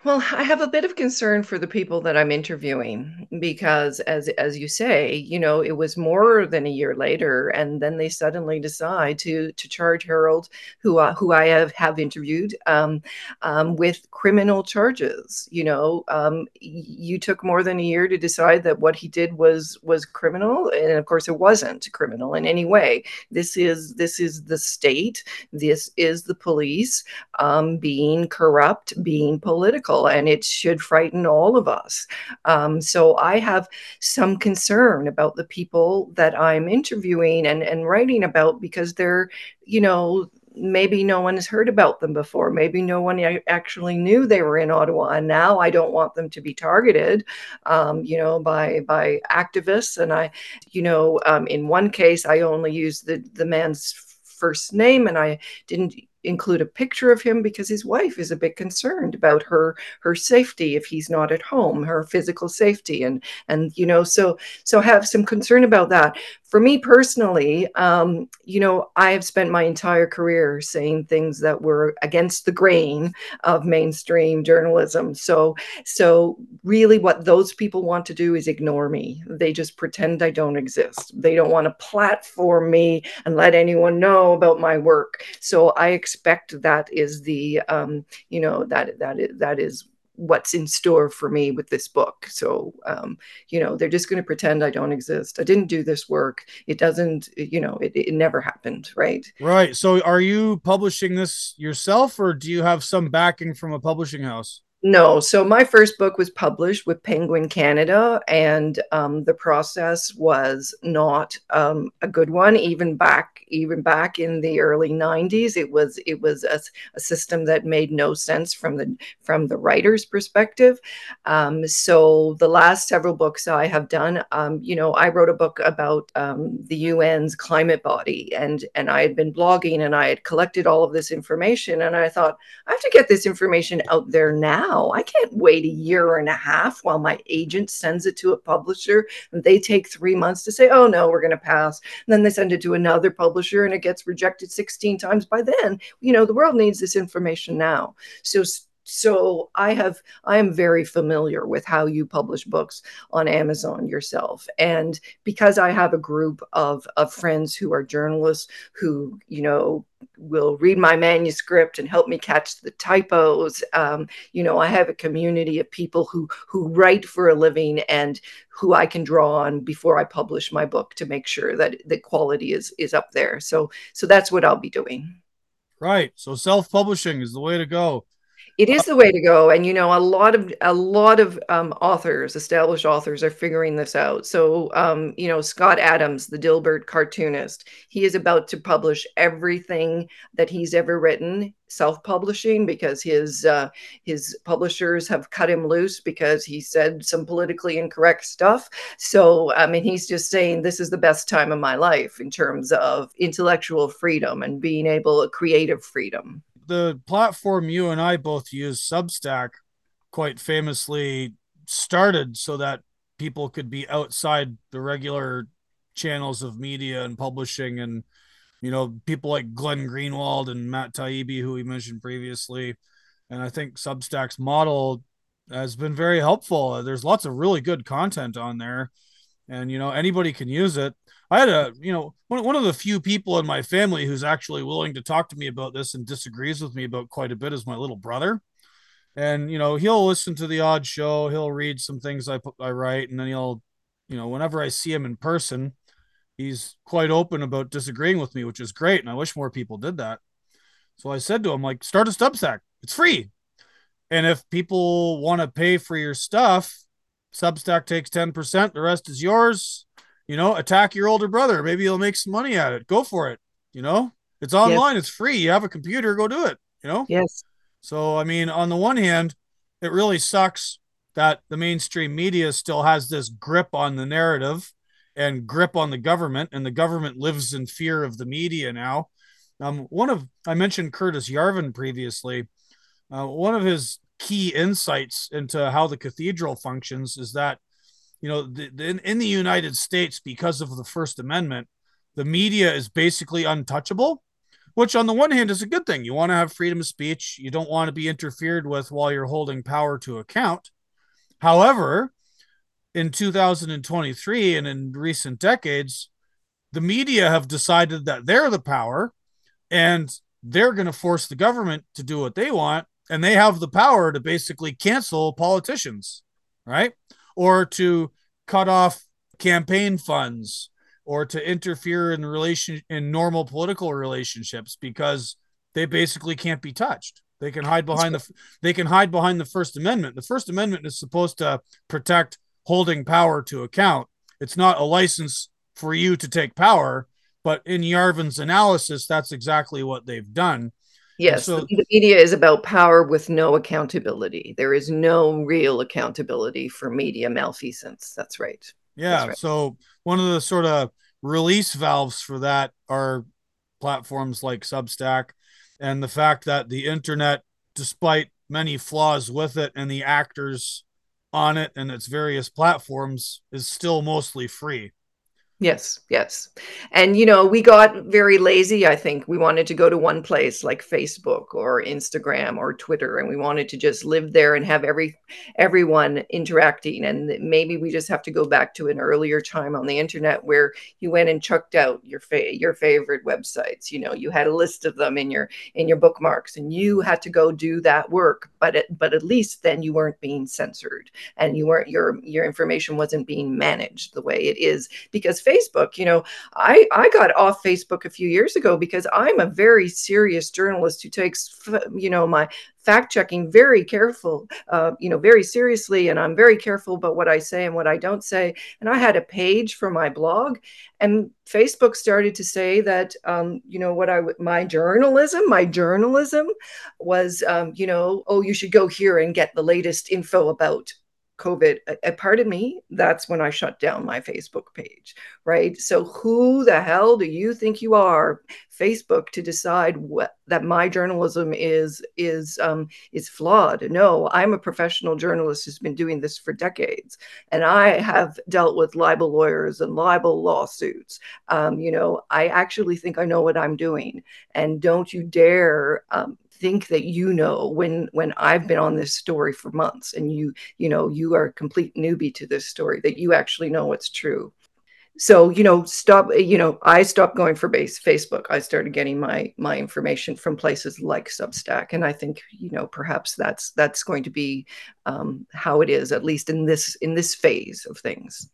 well, I have a bit of concern for the people that I'm interviewing because, as as you say, you know, it was more than a year later, and then they suddenly decide to to charge Harold, who uh, who I have have interviewed, um, um, with criminal charges. You know, um, you took more than a year to decide that what he did was was criminal, and of course, it wasn't criminal in any way. This is this is the state. This is the police um, being corrupt, being political and it should frighten all of us. Um, so I have some concern about the people that I'm interviewing and, and writing about because they're, you know, maybe no one has heard about them before. Maybe no one actually knew they were in Ottawa, and now I don't want them to be targeted, um, you know, by by activists. And I, you know, um, in one case, I only used the the man's first name, and I didn't include a picture of him because his wife is a bit concerned about her her safety if he's not at home her physical safety and and you know so so have some concern about that for me personally um, you know i have spent my entire career saying things that were against the grain of mainstream journalism. So so really what those people want to do is ignore me. They just pretend i don't exist. They don't want to platform me and let anyone know about my work. So i expect that is the um, you know that that is that is what's in store for me with this book. So, um, you know, they're just going to pretend I don't exist. I didn't do this work. It doesn't, you know, it, it never happened. Right. Right. So, are you publishing this yourself or do you have some backing from a publishing house? No. So my first book was published with Penguin Canada, and um, the process was not um, a good one. Even back, even back in the early '90s, it was it was a, a system that made no sense from the from the writer's perspective. Um, so the last several books I have done, um, you know, I wrote a book about um, the UN's climate body, and and I had been blogging, and I had collected all of this information, and I thought I have to get this information out there now I can't wait a year and a half while my agent sends it to a publisher and they take three months to say, oh no, we're going to pass. And then they send it to another publisher and it gets rejected 16 times. By then, you know, the world needs this information now. So so i have i am very familiar with how you publish books on amazon yourself. And because i have a group of of friends who are journalists who you know will read my manuscript and help me catch the typos um, you know i have a community of people who who write for a living and who i can draw on before i publish my book to make sure that the quality is is up there. So so that's what i'll be doing. Right. So self-publishing is the way to go It is the way to go, and you know, a lot of a lot of um, authors, established authors, are figuring this out. So, um, you know, Scott Adams, the Dilbert cartoonist, he is about to publish everything that he's ever written, self-publishing, because his uh, his publishers have cut him loose because he said some politically incorrect stuff. So, I mean, he's just saying this is the best time of my life in terms of intellectual freedom and being able, creative freedom the platform you and I both use, Substack, quite famously started so that people could be outside the regular channels of media and publishing and you know people like Glenn Greenwald and Matt Taibbi who we mentioned previously. And I think Substack's model has been very helpful. There's lots of really good content on there. And you know anybody can use it I had a, you know, one, one of the few people in my family who's actually willing to talk to me about this and disagrees with me about quite a bit is my little brother. And, you know, he'll listen to the odd show, he'll read some things I put, I write, and then he'll, you know, whenever I see him in person, he's quite open about disagreeing with me, which is great. And I wish more people did that. So I said to him, like, start a Substack. It's free. And if people want to pay for your stuff, Substack takes 10%, the rest is yours you know, attack your older brother. Maybe you'll make some money at it. Go for it. You know, it's online, yes. it's free. You have a computer, go do it. You know? Yes. So, I mean, on the one hand, it really sucks that the mainstream media still has this grip on the narrative and grip on the government, and the government lives in fear of the media now. Um, one of I mentioned Curtis Yarvin previously. Uh, one of his key insights into how the cathedral functions is that you know, the, the, in, in the United States, because of the First Amendment, the media is basically untouchable, which on the one hand is a good thing. You want to have freedom of speech, you don't want to be interfered with while you're holding power to account. However, in 2023 and in recent decades, the media have decided that they're the power and they're going to force the government to do what they want. And they have the power to basically cancel politicians, right? Or to cut off campaign funds or to interfere in relation in normal political relationships because they basically can't be touched. They can hide behind the they can hide behind the First Amendment. The First Amendment is supposed to protect holding power to account. It's not a license for you to take power, but in Yarvin's analysis, that's exactly what they've done. Yes, so, the media is about power with no accountability. There is no real accountability for media malfeasance. That's right. Yeah. That's right. So one of the sort of release valves for that are platforms like Substack and the fact that the internet, despite many flaws with it and the actors on it and its various platforms, is still mostly free. Yes, yes. And, you know, we got very lazy. I think we wanted to go to one place like Facebook or Instagram or Twitter, and we wanted to just live there and have every everyone interacting. And maybe we just have to go back to an earlier time on the internet where you went and chucked out your fa- your favorite websites. You know, you had a list of them in your in your bookmarks, and you had to go do that work. But it, but at least then you weren't being censored, and you weren't your your information wasn't being managed the way it is because Facebook. You know, I I got off Facebook a few years ago because I'm a very serious journalist who takes you know my fact checking very careful, uh, you know, very seriously, and I'm very careful about what I say and what I don't say. And I had a page for my blog, and Facebook started to say that, um, you know, what I my journalism, my journalism was, um, you know, oh, you should go here and get the latest info about COVID, part of me, that's when I shut down my Facebook page, right? So who the hell do you think you are, Facebook, to decide what that my journalism is is um, is flawed? No, I'm a professional journalist who's been doing this for decades, and I have dealt with libel lawyers and libel lawsuits. Um, you know, I actually think I know what I'm doing, and don't you dare um, think that you know when when I've been on this story for months and you you know you are a complete newbie to this story that you actually know what's true. So you know stop you know I stopped going for base Facebook. I started getting my my information from places like Substack, and I think you know perhaps that's that's going to be um, how it is at least in this in this phase of things.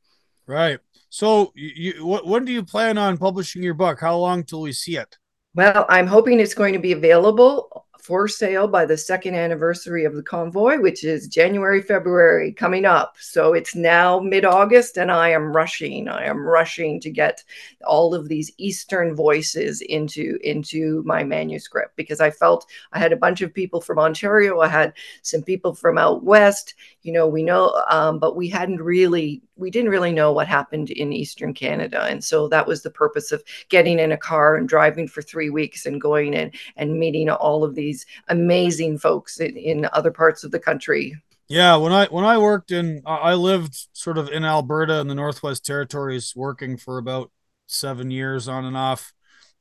Right. So you, when do you plan on publishing your book? How long till we see it? Well, I'm hoping it's going to be available for sale by the second anniversary of the convoy, which is January, February coming up. So it's now mid August, and I am rushing. I am rushing to get all of these Eastern voices into, into my manuscript because I felt I had a bunch of people from Ontario, I had some people from out west. You know, we know, um, but we hadn't really we didn't really know what happened in eastern canada. And so that was the purpose of getting in a car and driving for three weeks and going in and meeting all of these amazing folks in, in other parts of the country. Yeah when i when i worked in i lived sort of in alberta in the northwest territories working for about seven years on and off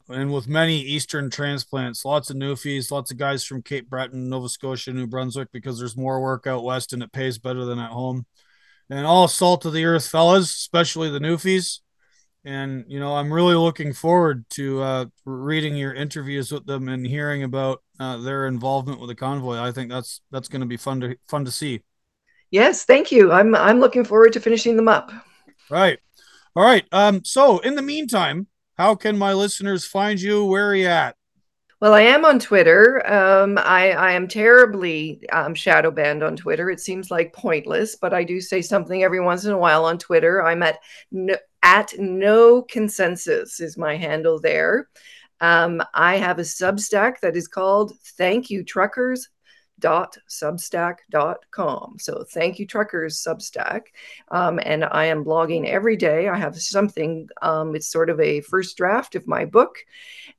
and with many eastern transplants lots of newfies lots of guys from cape breton nova scotia new brunswick because there's more work out west and it pays better than at home and all salt of the earth fellas, especially the Newfies. And you know, I'm really looking forward to uh, reading your interviews with them and hearing about uh, their involvement with the convoy. I think that's that's going to be fun to fun to see. Yes, thank you. I'm I'm looking forward to finishing them up. Right. All right. Um. So, in the meantime, how can my listeners find you? Where are you at? Well, I am on Twitter. Um, I, I, am terribly um, shadow banned on Twitter. It seems like pointless, but I do say something every once in a while on Twitter. I'm at no, at no consensus is my handle there. Um, I have a Substack that is called Thank You Truckers dot substack.com so thank you truckers substack. Um, and i am blogging every day. I have something um, it's sort of a first draft of my book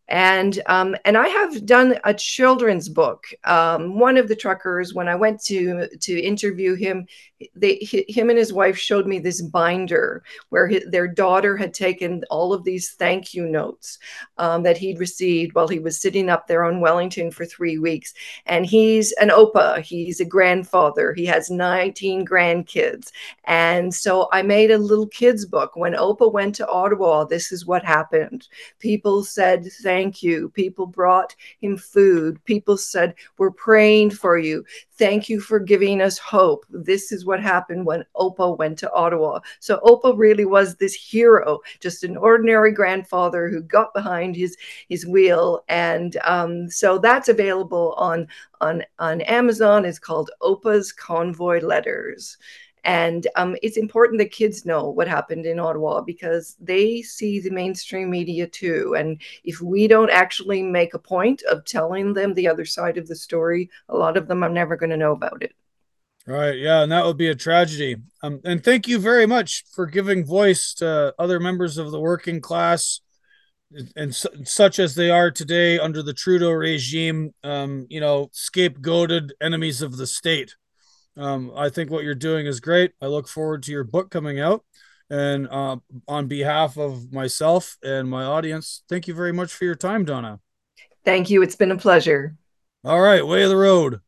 and um, and I have done a children's book. Um, one of the truckers, when I went to to interview him, they him and his wife showed me this binder where his, their daughter had taken all of these thank you notes um, that he'd received while he was sitting up there on Wellington for three weeks. And he's an OPA. He's a grandfather. He has 19 grandkids. And so I made a little kids book. When OPA went to Ottawa, this is what happened. People said thank you. People brought him food. People said, We're praying for you. Thank you for giving us hope. This is what happened when Opa went to Ottawa. So Opa really was this hero, just an ordinary grandfather who got behind his his wheel. And um, so that's available on on on Amazon. It's called Opa's Convoy Letters. And um, it's important that kids know what happened in Ottawa because they see the mainstream media too. And if we don't actually make a point of telling them the other side of the story, a lot of them are never going to know about it. Right. Yeah. And that would be a tragedy. Um, and thank you very much for giving voice to other members of the working class and su- such as they are today under the Trudeau regime, um, you know, scapegoated enemies of the state. Um, I think what you're doing is great. I look forward to your book coming out. And uh, on behalf of myself and my audience, thank you very much for your time, Donna. Thank you. It's been a pleasure. All right, way of the road.